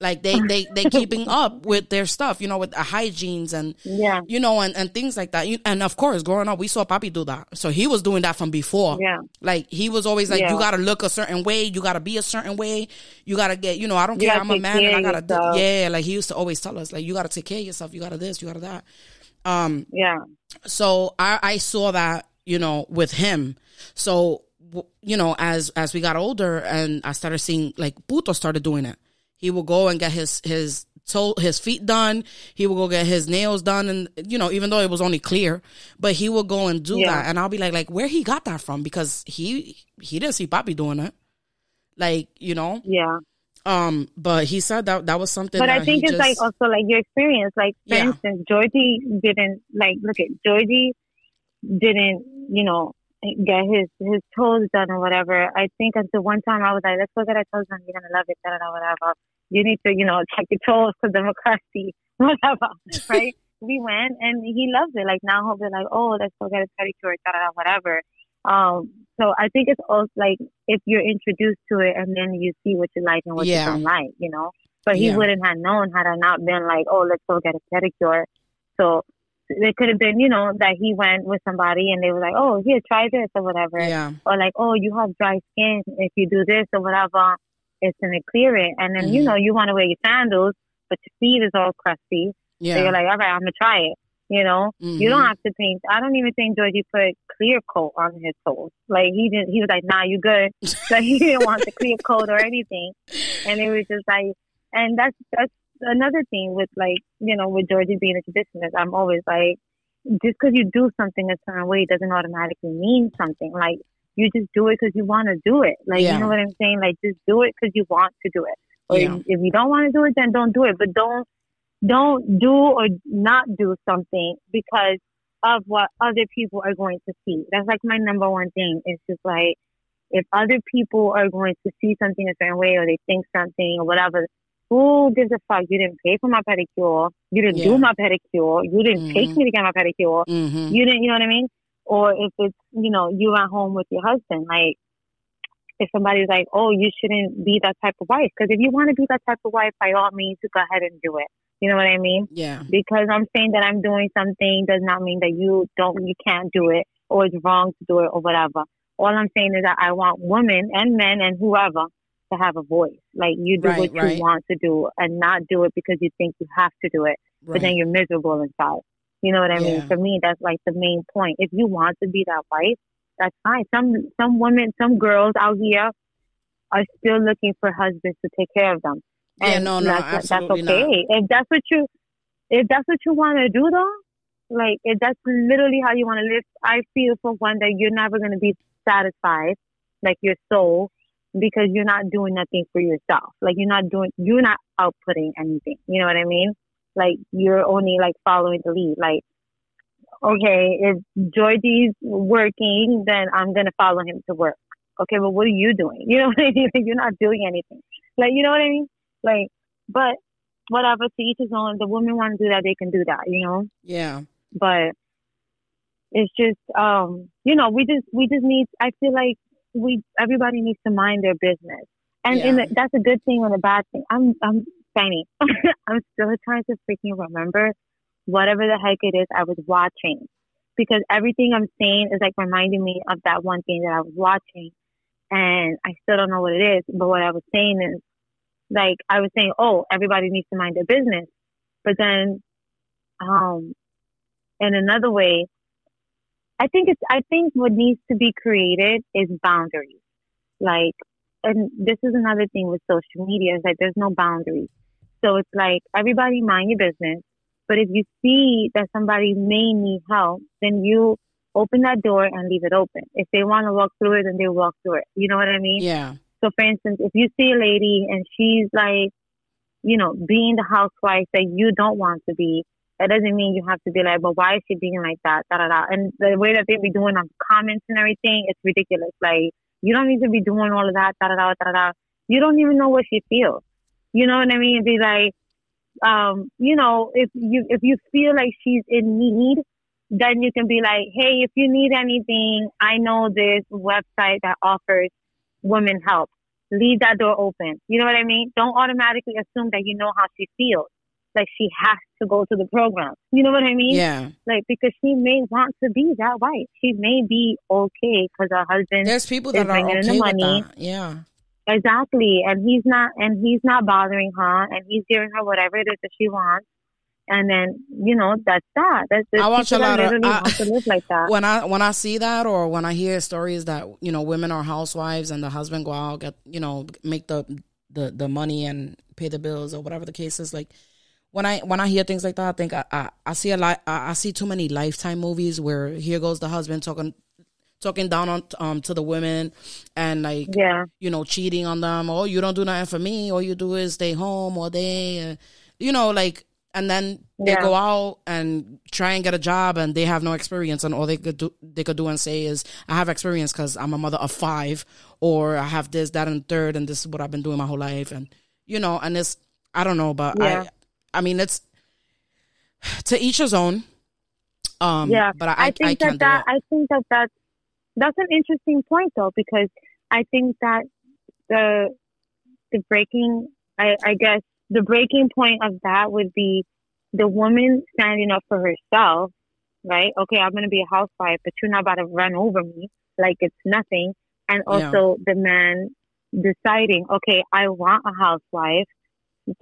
Like they they they keeping <laughs> up with their stuff, you know, with the hygienes and Yeah, you know and, and things like that. And of course, growing up, we saw Papi do that. So he was doing that from before. yeah, Like he was always like, Yeah. you gotta look a certain way, you gotta be a certain way, you gotta get, you know, I don't You care, I'm a man and I gotta, yourself. yeah. Like he used to always tell us, like you gotta take care of yourself, you gotta this, you gotta that. Um, yeah. so I, I saw that you know with him so you know as as we got older and i started seeing like puto started doing it. He will go and get his his toe his feet done. He will go get his nails done and you know even though it was only clear but he will go and do Yeah. that. And i'll be like like where he got that from? Because he he didn't see papi doing it. Like you know? Yeah, um but he said that that was something but I think it's just, like also like your experience. Like for Yeah. instance, Georgie didn't like look at Georgie didn't you know get his his toes done or whatever. I think until one time I was like, let's go get our toes done. You're gonna love it, da da da whatever. You need to you know check your toes because they're crusty, whatever, <laughs> right? we went and he loves it. Like now he'll be like, oh, let's go get a pedicure, da da da whatever. Um, so I think it's also like if you're introduced to it and then you see what you like and what Yeah. you don't like, you know. But he Yeah. wouldn't have known had I not been like, oh, let's go get a pedicure. So it could have been, you know, that he went with somebody and they were like, oh, here, try this or whatever. yeah Or like, oh, you have dry skin. If you do this or whatever, it's going to clear it. And then, you Mhm. know, you want to wear your sandals, but your feet is all crusty. yeah So you're like, all right, I'm going to try it. You know, you don't Mhm. have to paint. I don't even think Georgie put clear coat on his toes. Like he didn't. He was like, "Nah, you good." <laughs> like he didn't want the clear coat or anything. And it was just like, and that's that's another thing with like you know with Georgie being a traditionalist. I'm always like, just because you do something a certain way doesn't automatically mean something. Like you just do it because you want to do it. Like Yeah. you know what I'm saying? Like just do it because you want to do it. Or Yeah. if, if you don't want to do it, then don't do it. But don't don't do or not do something because of what other people are going to see. That's like my number one thing. It's just like if other people are going to see something a certain way or they think something or whatever, who gives a fuck? You didn't pay for my pedicure. You didn't Yeah. do my pedicure. You didn't take Mhm. me to get my pedicure. Mm-hmm. You didn't, you know what I mean? Or if it's, you know, you at home with your husband, like, if somebody's like, oh, you shouldn't be that type of wife. Because if you want to be that type of wife, by all means, you go ahead and do it. You know what I mean? Yeah. Because I'm saying that I'm doing something does not mean that you don't, you can't do it or it's wrong to do it or whatever. All I'm saying is that I want women and men and whoever to have a voice. Like you do Right, what you want to do and not do it because you think you have to do it but then you're miserable inside. You know what I mean? For me, that's like the main point. If you want to be that wife, that's fine. Some some women, some girls out here are still looking for husbands to take care of them. Yeah, And no, no, that's, absolutely that's okay. If that's what you, if that's what you want to do, though, like if that's literally how you want to live, I feel for one that you're never going to be satisfied, like your soul, because you're not doing nothing for yourself. Like you're not doing, you're not outputting anything. You know what I mean? Like you're only like following the lead. Like, okay, if Georgie's working, then I'm gonna follow him to work. Okay, but what are you doing? You know <laughs> what I mean? You're not doing anything. Like, you know what I mean? Like, but whatever. To each his own. The women want to do that, they can do that. You know Yeah. but it's just um you know we just we just need i feel like we everybody needs to mind their business. And in Yeah. the, that's a good thing and a bad thing. I'm i'm funny <laughs> i'm still trying to freaking remember whatever the heck it is i was watching. Because everything i'm saying is like reminding me of that one thing that i was watching. And i still don't know what it is but what i was saying is like i was saying oh everybody needs to mind their business. But then um in another way, I think it's I think what needs to be created is boundaries. Like and this is another thing with social media is that there's no boundaries. So it's like everybody mind your business. But if you see that somebody may need help, then you open that door and leave it open. If they want to walk through it, then they walk through it. You know what I mean? Yeah. So, for instance, if you see a lady and she's like, you know, being the housewife that you don't want to be, that doesn't mean you have to be like, but why is she being like that? Da, da, da. And the way that they be doing on comments and everything, it's ridiculous. Like, you don't need to be doing all of that. Da, da, da, da, da. You don't even know what she feels. You know what I mean? Be like, um, you know, if you if you feel like she's in need, then you can be like, hey, if you need anything, I know this website that offers women help. Leave that door open. You know what I mean? Don't automatically assume that you know how she feels. Like she has to go to the program. You know what I mean? Yeah. Like because she may want to be that wife. She may be okay because her husband There's people that are in the okay with money. that. Yeah. Exactly. And he's not and he's not bothering her and he's giving her whatever it is that she wants. And then, you know, that's that. That's I watch a lot of- I- want to live like that. <laughs> when I when I see that or when I hear stories that you know women are housewives and the husband go out get you know make the the the money and pay the bills or whatever the case is like when I when I hear things like that I think I I, I see a lot I, I see too many lifetime movies where here goes the husband talking talking down on um to the women and like yeah. you know cheating on them oh you don't do nothing for me all you do is stay home all day uh, you know like and then they Yeah. go out and try and get a job and they have no experience and all they could do they could do and say is I have experience because I'm a mother of five or I have this that and third and this is what I've been doing my whole life and you know and it's I don't know but Yeah. I mean it's to each his own um Yeah, but I I, I I think that that I think that that's that's an interesting point though because I think that the the breaking I, I guess the breaking point of that would be the woman standing up for herself, right? Okay, I'm gonna be a housewife, but you're not about to run over me like it's nothing. And Yeah. also the man deciding, okay, I want a housewife,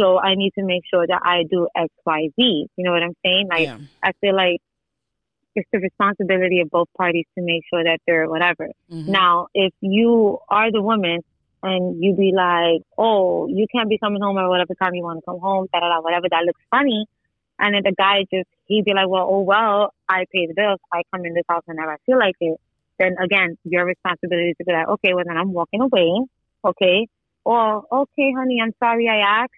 so I need to make sure that I do X, Y, Z. You know what I'm saying? Like yeah I feel like it's the responsibility of both parties to make sure that they're whatever. Mhm. Now, if you are the woman and you be like, oh, you can't be coming home at whatever time you want to come home, da da da, whatever, that looks funny. And then the guy just, he'd be like, well, oh, well, I pay the bills. I come in this house whenever I feel like it. Then again, your responsibility to be like, okay, well, then I'm walking away. Okay. Or, okay, honey, I'm sorry I asked.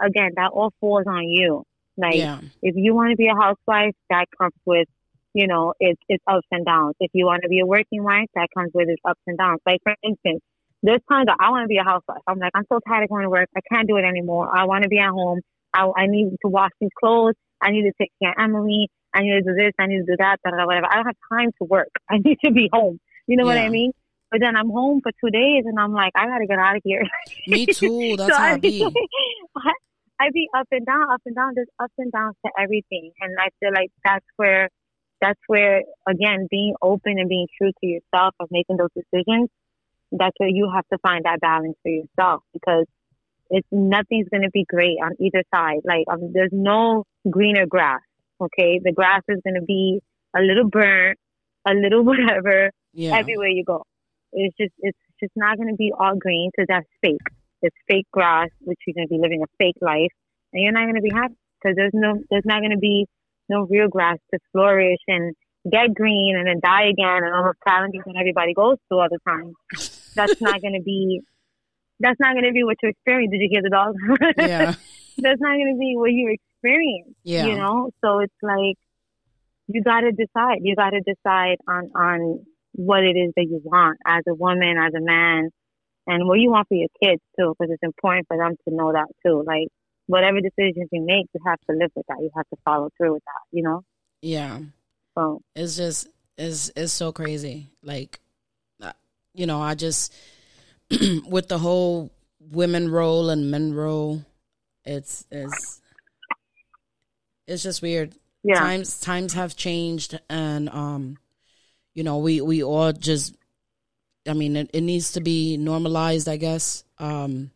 Again, that all falls on you. Like, Yeah. if you want to be a housewife, that comes with, you know, it's, it's ups and downs. If you want to be a working wife, that comes with its ups and downs. Like, for instance, there's times that I want to be a housewife. I'm like, I'm so tired of going to work. I can't do it anymore. I want to be at home. I, I need to wash these clothes. I need to take care of Emily. I need to do this. I need to do that. Da, da, whatever. I don't have time to work. <laughs> I need to be home. You know what I mean? But then I'm home for two days and I'm like, I got to get out of here. Me <laughs> too. That's So how I I be. <laughs> I, I be up and down, up and down. There's ups and downs to everything, and I feel like that's where, that's where again, being open and being true to yourself of making those decisions. That's where you have to find that balance for yourself because it's nothing's going to be great on either side. Like um, there's no greener grass. Okay, the grass is going to be a little burnt, a little <laughs> whatever Yeah. everywhere you go. It's just it's just not going to be all green because that's fake. It's fake grass, which you're going to be living a fake life, and you're not going to be happy because there's no there's not going to be no real grass to flourish and get green and then die again and all those challenges that everybody goes through all the time. That's not going to be. That's not going to be what you experience. Did you hear the dog? Yeah. <laughs> that's not going to be what you experience. Yeah. You know, so it's like you got to decide. You got to decide on on what it is that you want as a woman, as a man, and what you want for your kids too, because it's important for them to know that too. Like whatever decisions you make, you have to live with that. You have to follow through with that. You know. Yeah. So It's just it's it's so crazy. Like, uh, you know, I just <clears throat> with the whole women role and men role, it's it's it's just weird. yeah, Times times have changed, and um, you know, we we all just. I mean, it, it needs to be normalized, I guess. Um,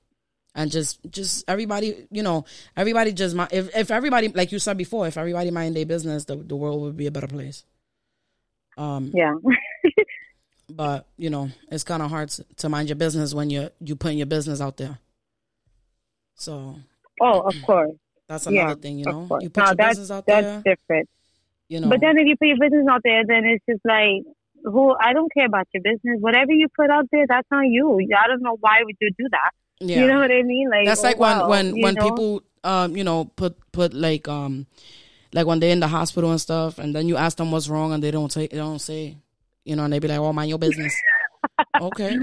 and just just everybody, you know, everybody just mi- if if everybody like you said before, if everybody mind their business, the the world would be a better place. Um, yeah, <laughs> but you know, it's kind of hard to, to mind your business when you're, you putting your business out there. So oh, of course, that's another yeah, thing, you know. You put no, your business out that's there, That's different. you know. But then if you put your business out there, then it's just like, who? I don't care about your business. Whatever you put out there, that's on you. I don't know why would you do that. yeah. You know what I mean? Like That's oh, like wow, when when when know? people um you know put put like um like when they're in the hospital and stuff, and then you ask them what's wrong, and they don't say they don't say, you know, and they be like, "Oh, mind your business." <laughs> okay. <laughs>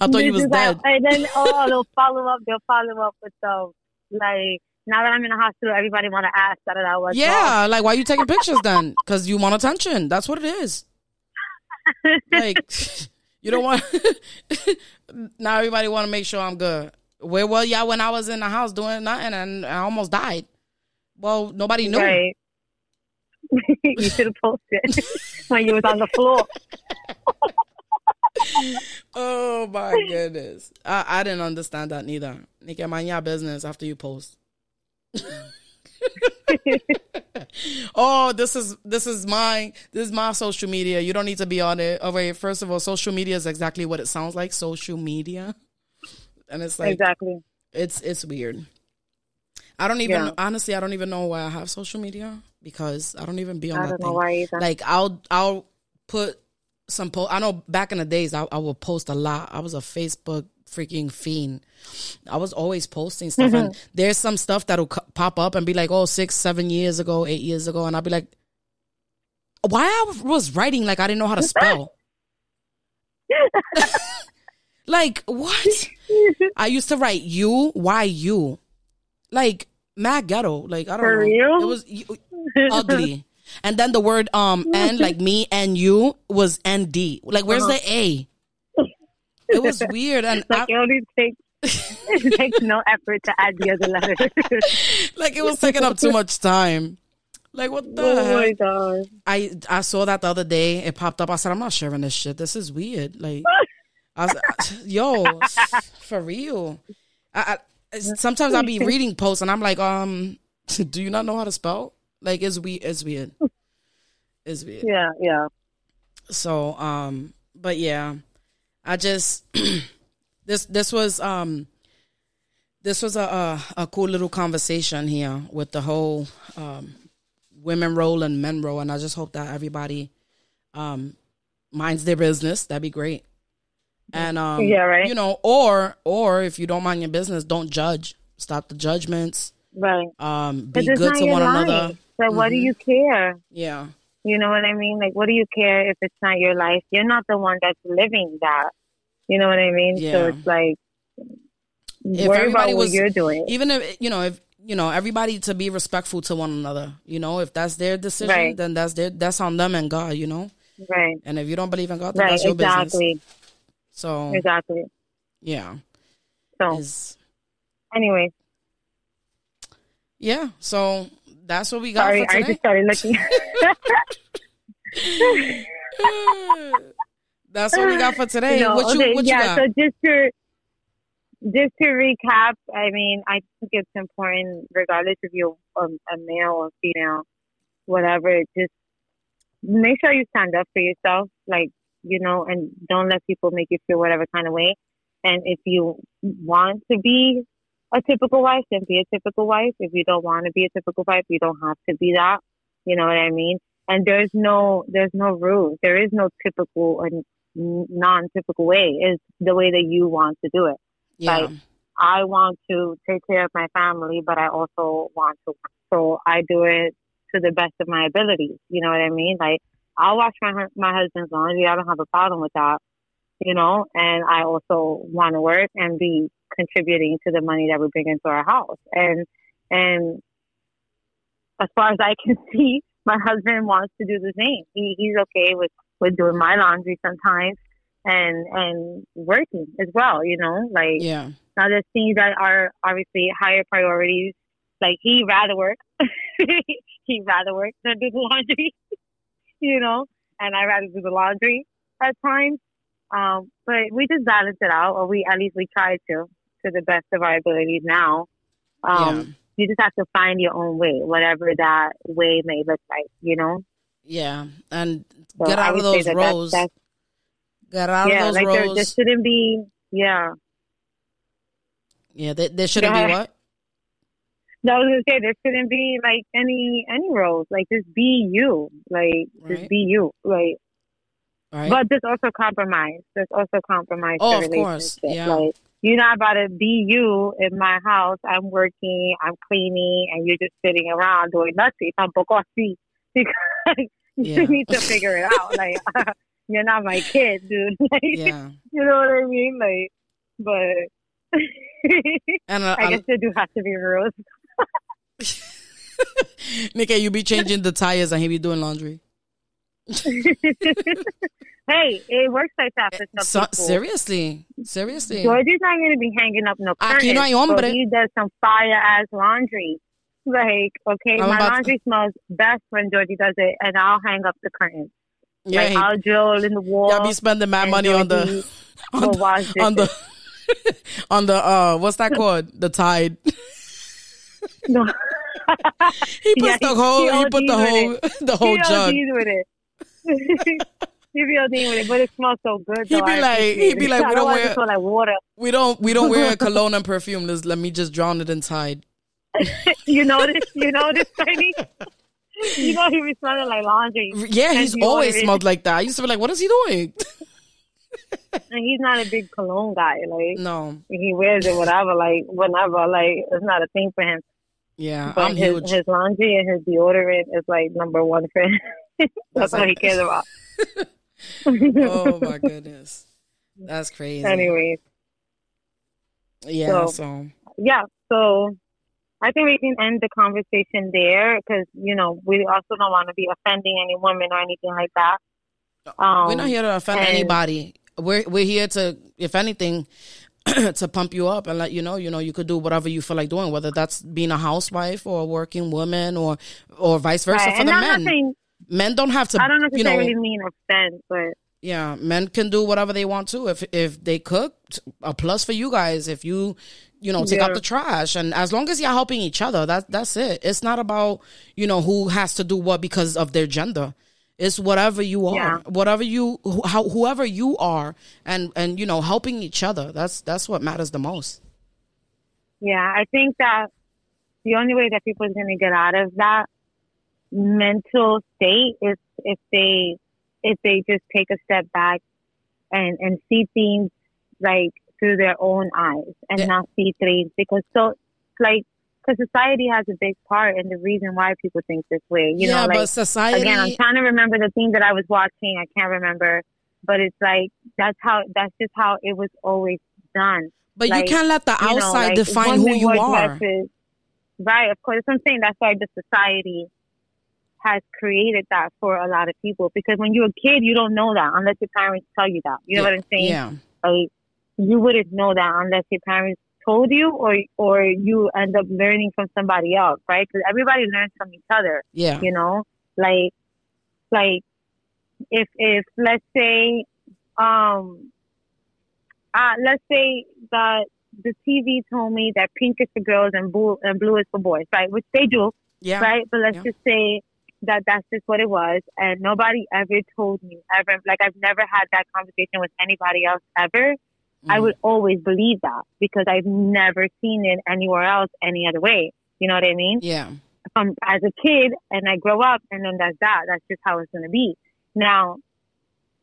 I thought you was dead. and then oh, they'll follow up. They'll follow up with the like. Now that I'm in the hospital, everybody want to ask that I was Yeah, like why you taking pictures <laughs> then? Because you want attention. That's what it is. Like <laughs> you don't want. <laughs> now everybody want to make sure I'm good. Where were y'all when I was in the house doing nothing and I almost died? Well, nobody knew. Right. you should have posted when you was on the floor. Oh my goodness. I, I didn't understand that neither. Nigga, mind your business after you post. <laughs> oh, this is this is my this is my social media. You don't need to be on it. Oh wait, first of all, social media is exactly what it sounds like. Social media. And it's like exactly. it's it's weird. I don't even Yeah. honestly I don't even know why I have social media because I don't even be on I that don't know thing why either. like I'll I'll put some post I know back in the days I, I would post a lot. I was a Facebook freaking fiend. I was always posting stuff, and there's some stuff that'll co- pop up and be like, oh, six, seven years ago, eight years ago, and I'll be like, why I was writing like I didn't know how to spell. <laughs> like what? I used to write you, why you, like mad ghetto. Like I don't For know. real? It was you- ugly. And then the word um and like me and you was nd. Like where's the a? It was weird and like I, it only takes it <laughs> takes no effort to add the other letters. <laughs> like it was taking up too much time. Like what the oh my god. I I saw that the other day. It popped up. I said, I'm not sharing this shit. This is weird. Like, <laughs> I was, yo, for real. I, I sometimes I'll be reading posts and I'm like, um, do you not know how to spell? Like, it's weird. It's weird. It's weird. Yeah, yeah. So, um, but yeah, I just <clears throat> this this was um this was a, a, a cool little conversation here with the whole um, women role and men role, and I just hope that everybody um, minds their business. That'd be great. And um, Yeah, right. you know, or or if you don't mind your business, don't judge. Stop the judgments. Right. Um, be good to one life. another. So what do Mhm. you care? Yeah, You know what I mean? Like, what do you care if it's not your life? You're not the one that's living that. You know what I mean? So it's like, If worry everybody about what was- you're doing. even if you know if you know everybody to be respectful to one another. You know, if that's their decision, Right. then that's their that's on them and God. You know, Right. and if you don't believe in God, then Right. that's your business. Exactly. So Exactly. yeah, So, is anyway, yeah. So that's what we got sorry, I just started looking. <laughs> <laughs> that's what we got for today. No, what you what yeah, you got? so just to just to recap, I mean, I think it's important, regardless if you're um, a male or female, whatever. Just make sure you stand up for yourself, like you know, and don't let people make you feel whatever kind of way. And if you want to be a typical wife, then be a typical wife. If you don't want to be a typical wife, you don't have to be that. You know what I mean? And there's no there's no rules. There is no typical uh, and non-typical way. It's the way that you want to do it. yeah, like, I want to take care of my family, but I also want to. So I do it to the best of my abilities. You know what I mean? Like I'll wash my my husband's laundry. I don't have a problem with that. You know, and I also want to work and be contributing to the money that we bring into our house. And and as far as I can <laughs> see, my husband wants to do the same. He he's okay with with doing my laundry sometimes and and working as well. You know, like yeah, now there's things that are obviously higher priorities. Like he rather work. <laughs> he rather work than do the laundry. <laughs> you know, and I rather do the laundry at times. Um, but we just balance it out, or we at least we try to, to the best of our abilities now. Um, yeah, You just have to find your own way, whatever that way may look like. You know, yeah, and so get out of those that that's- roles. that's- Get out yeah, of those like there, roles. there shouldn't be. Yeah, yeah, there, there shouldn't Yeah. be what. No, I was gonna say there shouldn't be like any any roles. Like just be you. Like Right. just be you. Like Right? but there's also compromise. There's also compromise. Oh, of course. Yeah. Like you're not about to be you in my house. I'm working, I'm cleaning, and you're just sitting around doing nothing. Tampoco así. <laughs> Because Yeah. you need to figure it out. Like <laughs> you're not my kid, dude. <laughs> Like yeah, you know what I mean? Like but and uh, I guess there do have to be rules. Nika, you be changing the tires and he be doing laundry. Hey, it works like that for some So, people. seriously, seriously. Georgie's not going to be hanging up no curtains. Aquí no hay hombre. He does some fire ass laundry. Like, okay, I'm my about to- laundry smells best when Georgie does it, and I'll hang up the curtains. Yeah, like, he, I'll drill in the wall. y'all be spending mad and money on the <laughs> on the, wash on the <laughs> on the uh what's that called? The tide. <laughs> no. He puts Yeah, the whole he he put the whole the whole he jug. With it. He be ODing with it, but it smells so good. He though. be like- appreciate he be like, <laughs> we don't wear- smell like water. We don't we don't wear <laughs> cologne and perfume. Let me just drown it in tide. <laughs> You notice? You notice, Tiny? You know he be smelling like laundry. Yeah, he's always smelled like that. I used to be like, what is he doing? And he's not a big cologne guy. Like No. he wears it whatever, like whenever. Like it's not a thing for him. Yeah, But I'm his huge. his laundry and his deodorant is like number one for him. That's That's all he cares about. Oh my <laughs> goodness. That's crazy. Anyways, Yeah, so- so yeah. So I think we can end the conversation there because you know we also don't want to be offending any woman or anything like that. Um, we're not here to offend and- anybody. We're we're here to, if anything, <clears throat> to pump you up and let you know, you know, you could do whatever you feel like doing, whether that's being a housewife or a working woman or or vice versa Right. for And the I'm men. not saying men don't have to I don't know you know necessarily mean offense, but yeah, men can do whatever they want to. If if they cook, a plus for you guys. If you, you know, take out the trash, and as long as you're helping each other, that that's it. It's not about you know who has to do what because of their gender. It's whatever you are, Yeah. whatever you, who, how, whoever you are, and and you know, helping each other. That's that's what matters the most. Yeah, I think that the only way that people are going to get out of that mental state is if they if they just take a step back and and see things like through their own eyes and Yeah. not see things because so like because society has a big part in the reason why people think this way. You yeah, know, like but society. again, I'm trying to remember the thing that I was watching. I can't remember, but it's like that's how that's just how it was always done. but like, you can't let the You know, outside like, define who you are. dresses. Right, of course. That's what I'm saying. That's why the society has created that for a lot of people. Because when you're a kid, you don't know that unless your parents tell you that. You know yeah. what I'm saying? Yeah. Like, you wouldn't know that unless your parents told you, or or you end up learning from somebody else, right? Because everybody learns from each other Yeah. you know like like if if let's say um uh let's say that the tv told me that pink is for girls and blue and blue is for boys right which they do Yeah. right but let's Yeah. just say that that's just what it was and nobody ever told me ever like i've never had that conversation with anybody else ever I Mhm. would always believe that because I've never seen it anywhere else any other way. You know what I mean? Yeah. um, as a kid and I grow up and then that's that. That's just how it's going to be. Now,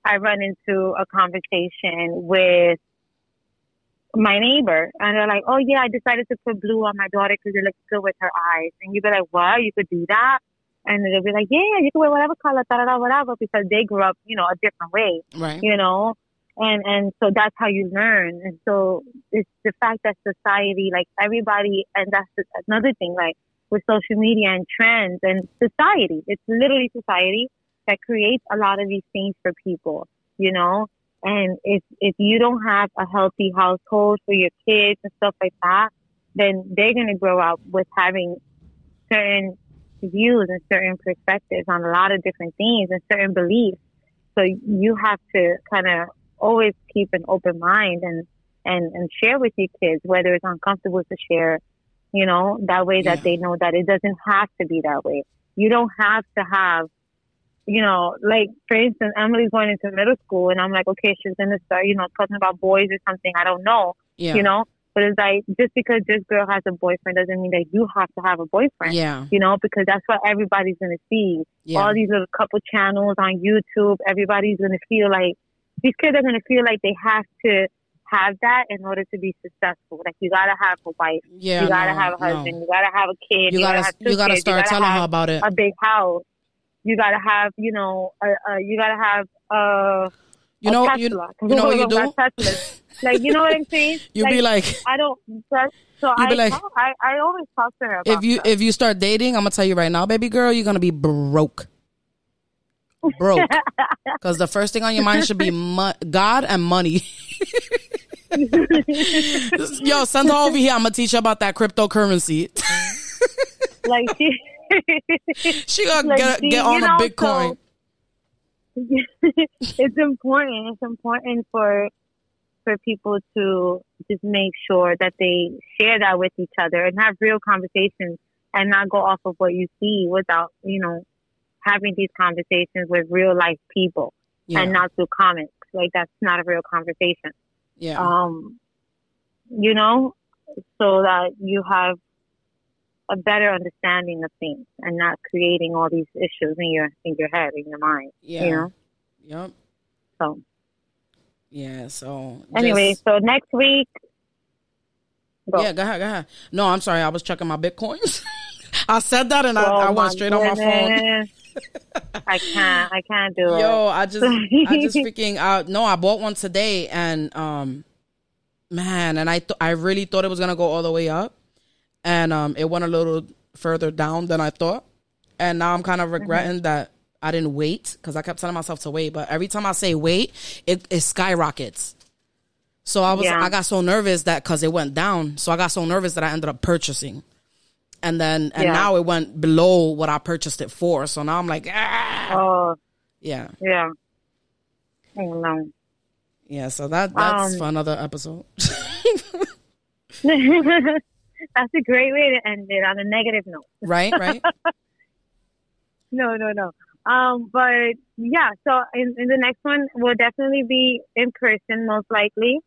I run into a conversation with my neighbor and they're like, oh yeah, I decided to put blue on my daughter because it looks good with her eyes. And you'd be like, what? You could do that? And they'll be like, yeah, you can wear whatever color, da da da, whatever, because they grew up, you know, a different way Right. you know? And and so that's how you learn. And so it's the fact that society like everybody and that's the- another thing like with social media and trends and society. It's literally society that creates a lot of these things for people you know? And if if you don't have a healthy household for your kids and stuff like that then they're going to grow up with having certain views and certain perspectives on a lot of different things and certain beliefs so you have to kind of always keep an open mind and, and, and share with your kids, whether it's uncomfortable to share, you know, that way that Yeah. they know that it doesn't have to be that way. You don't have to have, you know, like for instance, Emily's going into middle school and I'm like, okay, she's going to start, you know, talking about boys or something. I don't know, Yeah. you know, but it's like just because this girl has a boyfriend doesn't mean that you have to have a boyfriend. Yeah. You know, because that's what everybody's going to see Yeah. all these little couple channels on YouTube. Everybody's going to feel like these kids are going to feel like they have to have that in order to be successful. Like you got to have a wife, Yeah. you got to no, have a no. husband, you got to have a kid, You gotta, gotta you gotta kids, start you gotta telling have her about it. a big house. You got to have, you know, a, a, you got to have uh, You know you, you know what you do? Like you know what I'm saying? <laughs> You be like I don't. So I, be like- talk- I I always talk to her about if you stuff. if you start dating, I'm gonna tell you right now, baby girl, you're gonna be broke. Broke. <laughs> Because the first thing on your mind should be mo- God and money. <laughs> Yo, send her over here. I'm gonna teach her about that cryptocurrency. like she. she gonna Like, get see, get on a Bitcoin. <laughs> it's important. It's important for for people to just make sure that they share that with each other and have real conversations and not go off of what you see without, you know, having these conversations with real life people yeah, and not through comics. Like that's not a real conversation. yeah, Um, you know, so that you have a better understanding of things and not creating all these issues in your in your head, in your mind. yeah. You know. Yep. So Yeah. So anyway, just- so next week. Go. yeah. Go ahead. Go ahead. No, I'm sorry. I was checking my bitcoins. <laughs> I said that and I, Oh, I my went straight on my phone. I can't. I can't do it. Yo, I just, I just <laughs> freaking out. No, I bought one today, and um, man, and I, th- I really thought it was gonna go all the way up, and um, it went a little further down than I thought, and now I'm kind of regretting that I didn't wait because I kept telling myself to wait, but every time I say wait, it, it skyrockets. So I was, Yeah. I got so nervous that because it went down, so I got so nervous that I ended up purchasing. And then, and Yeah. now it went below what I purchased it for. So now I'm like, ah, Oh yeah. yeah. I don't. Yeah, so that that's Um, for another episode. <laughs> <laughs> <laughs> That's a great way to end it on a negative note. right, right. <laughs> No, no, no. Um, but yeah, so in, in the next one, we'll definitely be in person, most likely.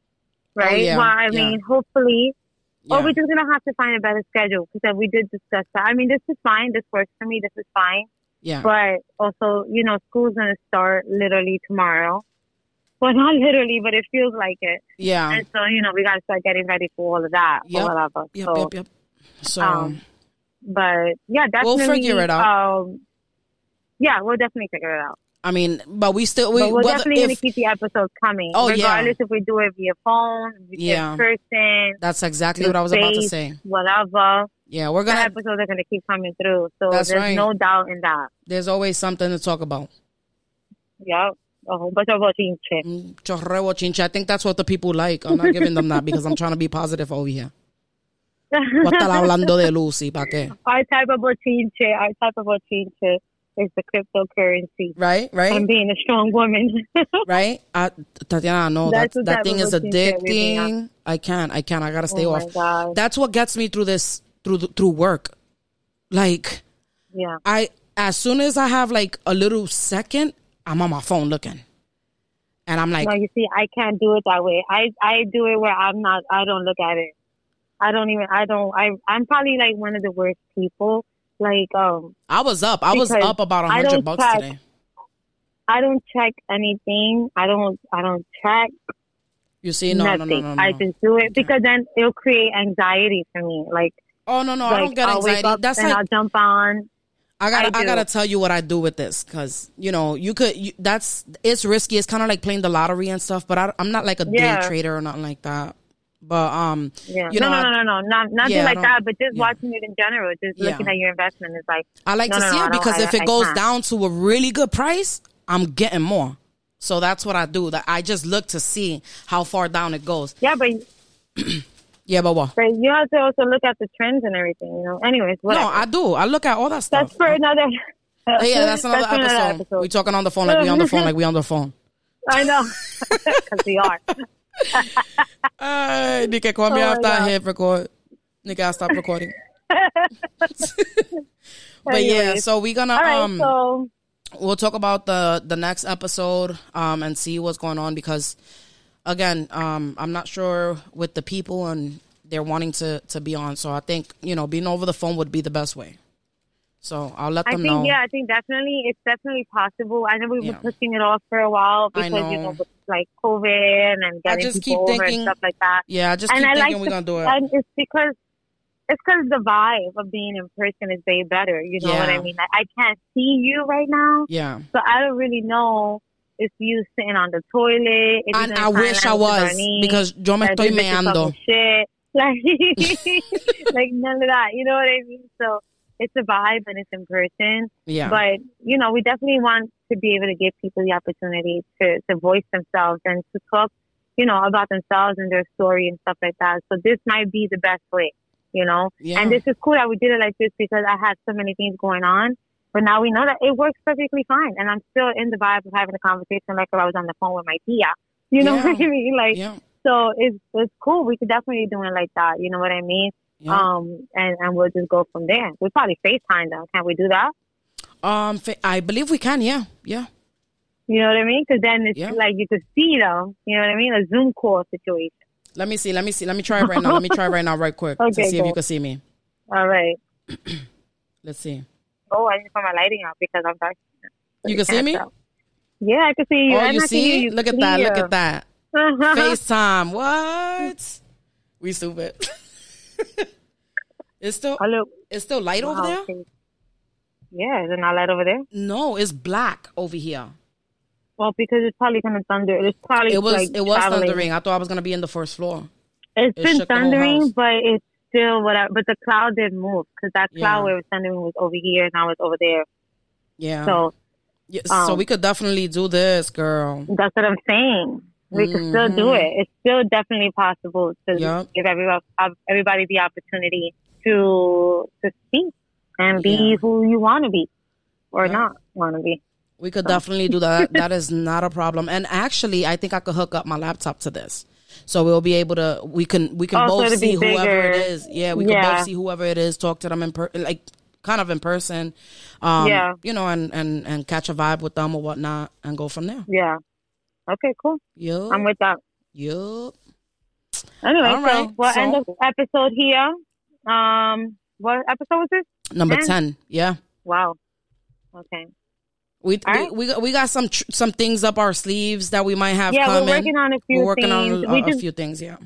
Right? Oh, yeah, well, I yeah. mean, hopefully, yeah. Or we're just gonna have to find a better schedule because we did discuss that. I mean, this is fine. This works for me. This is fine. Yeah. But also, you know, school's gonna start literally tomorrow. Well, not literally, but it feels like it. Yeah. And so, you know, we gotta start getting ready for all of that Yep. whatever. Yep, so, yep, yep. So um, but yeah, that's We'll figure it out. Um, yeah, we'll definitely figure it out. I mean, but we still we but we're whether- definitely gonna keep the episodes coming, Oh, yeah. regardless if we do it via phone, via Yeah. person, that's exactly what I was about to say. whatever. Yeah, we're gonna. episodes are gonna keep coming through, so there's right. no doubt in that. There's always something to talk about. Yep, a whole bunch of watching shit. Mm, chorreo chinche. I think that's what the people like. I'm not giving them that because I'm trying to be positive over here. <laughs> A estar hablando de Lucy, ¿para qué? our type of bochinche, our type of bochinche is the cryptocurrency Right, right, and being a strong woman. <laughs> right. Uh, Tatiana, no, That's that that thing is routine that we be addicting. I can't, I can't. I gotta stay oh off. god! That's what gets me through this through through work. Like Yeah, I, as soon as I have like a little second, I'm on my phone looking, and I'm like, no, you see, I can't do it that way. I I do it where I'm not. I don't look at it. I don't even. I don't. I I'm probably like one of the worst people. Like um, I was up. I was up about a hundred bucks check. today. I don't check anything. I don't. I don't check You see, no, no, nothing. no, no, no. I just do it because then it'll create anxiety for me. Like, oh no, no, I like don't get anxiety. up That's and like I'll jump on. I gotta, I I, gotta tell you what I do with this because you know you could. You, that's it's risky. It's kind of like playing the lottery and stuff. But I, I'm not like a Yeah. day trader or nothing like that. But um, Yeah. You no, know, no, no, no, no, not nothing Yeah, like that. But just yeah. watching it in general, just looking at your investment is like, I like No, to no, see it because if it goes down to a really good price, I'm getting more. So that's what I do. That I just look to see how far down it goes. yeah, but <clears throat> Yeah, but what? but you have to also look at the trends and everything. You know. Anyways, whatever. No, I do. I look at all that stuff. that's for another. Oh, yeah, that's <laughs> another for episode. We talking on the phone like we on the phone like we on the phone. <laughs> I know, <laughs> because we are. Ay, ni que call me Oh after I hit record. Ni que I stop recording. but yeah, so we're gonna right, um so we'll talk about the the next episode um and see what's going on because again um I'm not sure with the people and they're wanting to to be on. So I think you know being over the phone would be the best way. So I'll let I them think know. yeah, I think definitely it's definitely possible. I know we Yeah. were pushing it off for a while I because you know. know like COVID and getting just people keep over and stuff like that. Yeah, I just and keep I thinking like we're the- gonna do it. And it's because it's because the vibe of being in person is way better. You know what I mean? Like, I can't see you right now, yeah. so I don't really know if you sitting on the toilet. And I wish I sign language with was because yo me estoy meando. Shit. <laughs> Like, <laughs> like none of that. You know what I mean? So it's a vibe and it's in person. Yeah. But you know, we definitely want to be able to give people the opportunity to to voice themselves and to talk, you know, about themselves and their story and stuff like that. So this might be the best way, you know. yeah. And this is cool that we did it like this because I had so many things going on. But now we know that it works perfectly fine, and I'm still in the vibe of having a conversation like if I was on the phone with my tia. You know Yeah. <laughs> what I mean? Like, yeah. so it's it's cool. We could definitely do it like that. You know what I mean? Yeah. Um, and and we'll just go from there. We probably FaceTime though. Can we do that? Um, I believe we can. Yeah, yeah. You know what I mean? Because then it's Yeah. like you could see them. You know what I mean? A Zoom call situation. Let me see. Let me see. Let me try it right now. Let me try it right now, right quick, to <laughs> Okay, see if you can see me. All right. <clears throat> Let's see. Oh, I need to put my lighting out because I'm dark. You can see me? Yeah, I can see you. Oh, and you I see? you Look at that. Look at that. <laughs> FaceTime. What? We stupid. <laughs> it's still Hello. it's still light over there. Yeah, is it not light over there? No, it's black over here. Well, because it's probably gonna thunder. It's probably It was like, it was traveling. thundering. I thought I was gonna be in the first floor. It's It been shook the whole thundering, but it's still whatever. But the cloud did move because that cloud Yeah. where it was thundering was over here, and now it's over there. Yeah. So Yeah, so um, we could definitely do this, girl. that's what I'm saying. We could still do Mhm. it. It's still definitely possible to Yup. give everybody everybody the opportunity to to speak and be Yeah. who you want to be or Yeah. not want to be. We could definitely do that. <laughs> That is not a problem. And actually, I think I could hook up my laptop to this, so we'll be able to. We can we can Oh, so both see whoever it is. Yeah, we can Yeah. both see whoever it is. Talk to them in per like kind of in person. Um, Yeah. you know, and and and catch a vibe with them or whatnot, and go from there. Yeah. Okay, cool. Yup. I'm with that. Yup. Anyway, All right, so we'll so- end the episode here. Um, what episode was this? Number Ten. ten. Yeah. Wow. Okay. We, we right. we got we got some tr- some things up our sleeves that we might have Yeah, coming. we're working on a few We're working things. on a, we a just, few things. Yeah.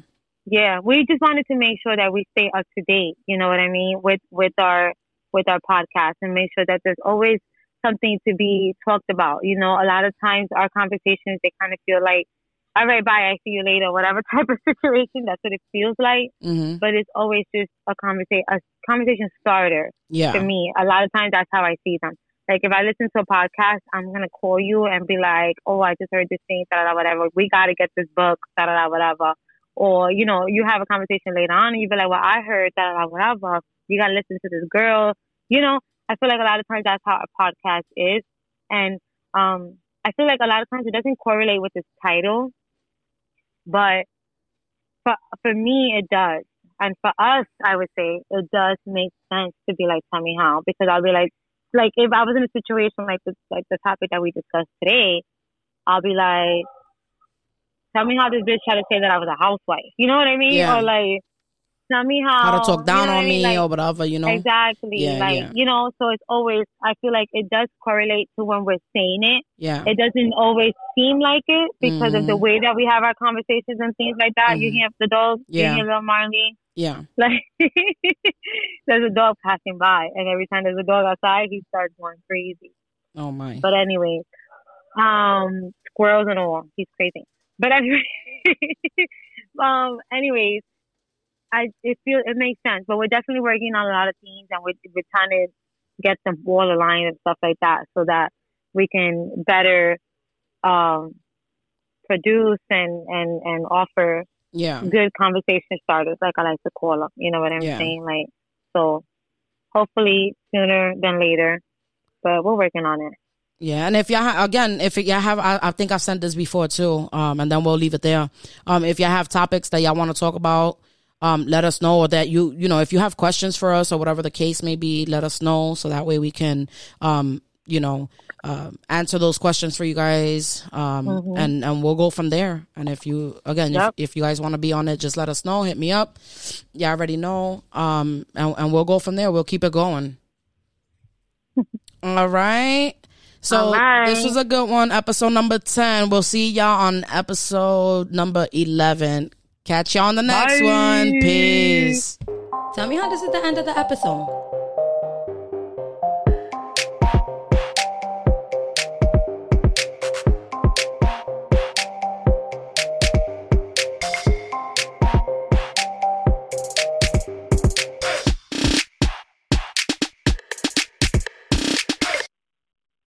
yeah, we just wanted to make sure that we stay up to date. You know what I mean with with our with our podcast and make sure that there's always something to be talked about. You know, a lot of times our conversations they kind of feel like, all right, bye, I see you later, whatever <laughs> type of situation. That's what it feels like. hmm But it's always just a conversation, a conversation starter. Yeah. to me. A lot of times that's how I see them. Like if I listen to a podcast, I'm gonna call you and be like, "Oh, I just heard this thing, da da whatever. We got to get this book, da da whatever." Or you know, you have a conversation later on, and you be like, "Well, I heard da da, whatever." You gotta listen to this girl. You know, I feel like a lot of times that's how a podcast is, and um, I feel like a lot of times it doesn't correlate with its title, but for for me it does. And for us, I would say it does make sense to be like, tell me how, because I'll be like, like if I was in a situation like this, like the topic that we discussed today, I'll be like, tell me how this bitch tried to say that I was a housewife. You know what I mean? Yeah. Or like, tell me how. How to talk down you know on I mean? me Like, or whatever, you know. Exactly. Yeah, like, yeah. you know, so it's always, I feel like it does correlate to when we're saying it. Yeah. It doesn't always seem like it because of the Mhm. way that we have our conversations and things like that. You Mhm. hear the dog, Yeah. you hear little Marley. Yeah. <laughs> Like there's a dog passing by, and every time there's a dog outside, he starts going crazy. Oh my. But anyway, um, squirrels and all, he's crazy. But anyway, <laughs> um, anyways, I it feel it makes sense. But we're definitely working on a lot of things, and we're we're trying to get them all aligned and stuff like that, so that we can better um produce and and and offer Yeah. good conversation starters, like I like to call them. You know what I'm Yeah. saying? Like, so hopefully sooner than later, but we're working on it. Yeah, and if y'all ha- again, if y'all have, I, I think I've sent this before too. Um, and then we'll leave it there. Um, if y'all have topics that y'all want to talk about, um, let us know. Or that you, you know, if you have questions for us or whatever the case may be, let us know so that way we can, um, you know, um, answer those questions for you guys. Um, and and we'll go from there. And if you again, Yep. if, if you guys want to be on it, just let us know. Hit me up. You already know. Um, and and we'll go from there. We'll keep it going. <laughs> All right. So All right. this was a good one. Episode number 10. We'll see y'all on episode number 11. Catch y'all on the next Bye. one. Peace. Tell me how this is the end of the episode.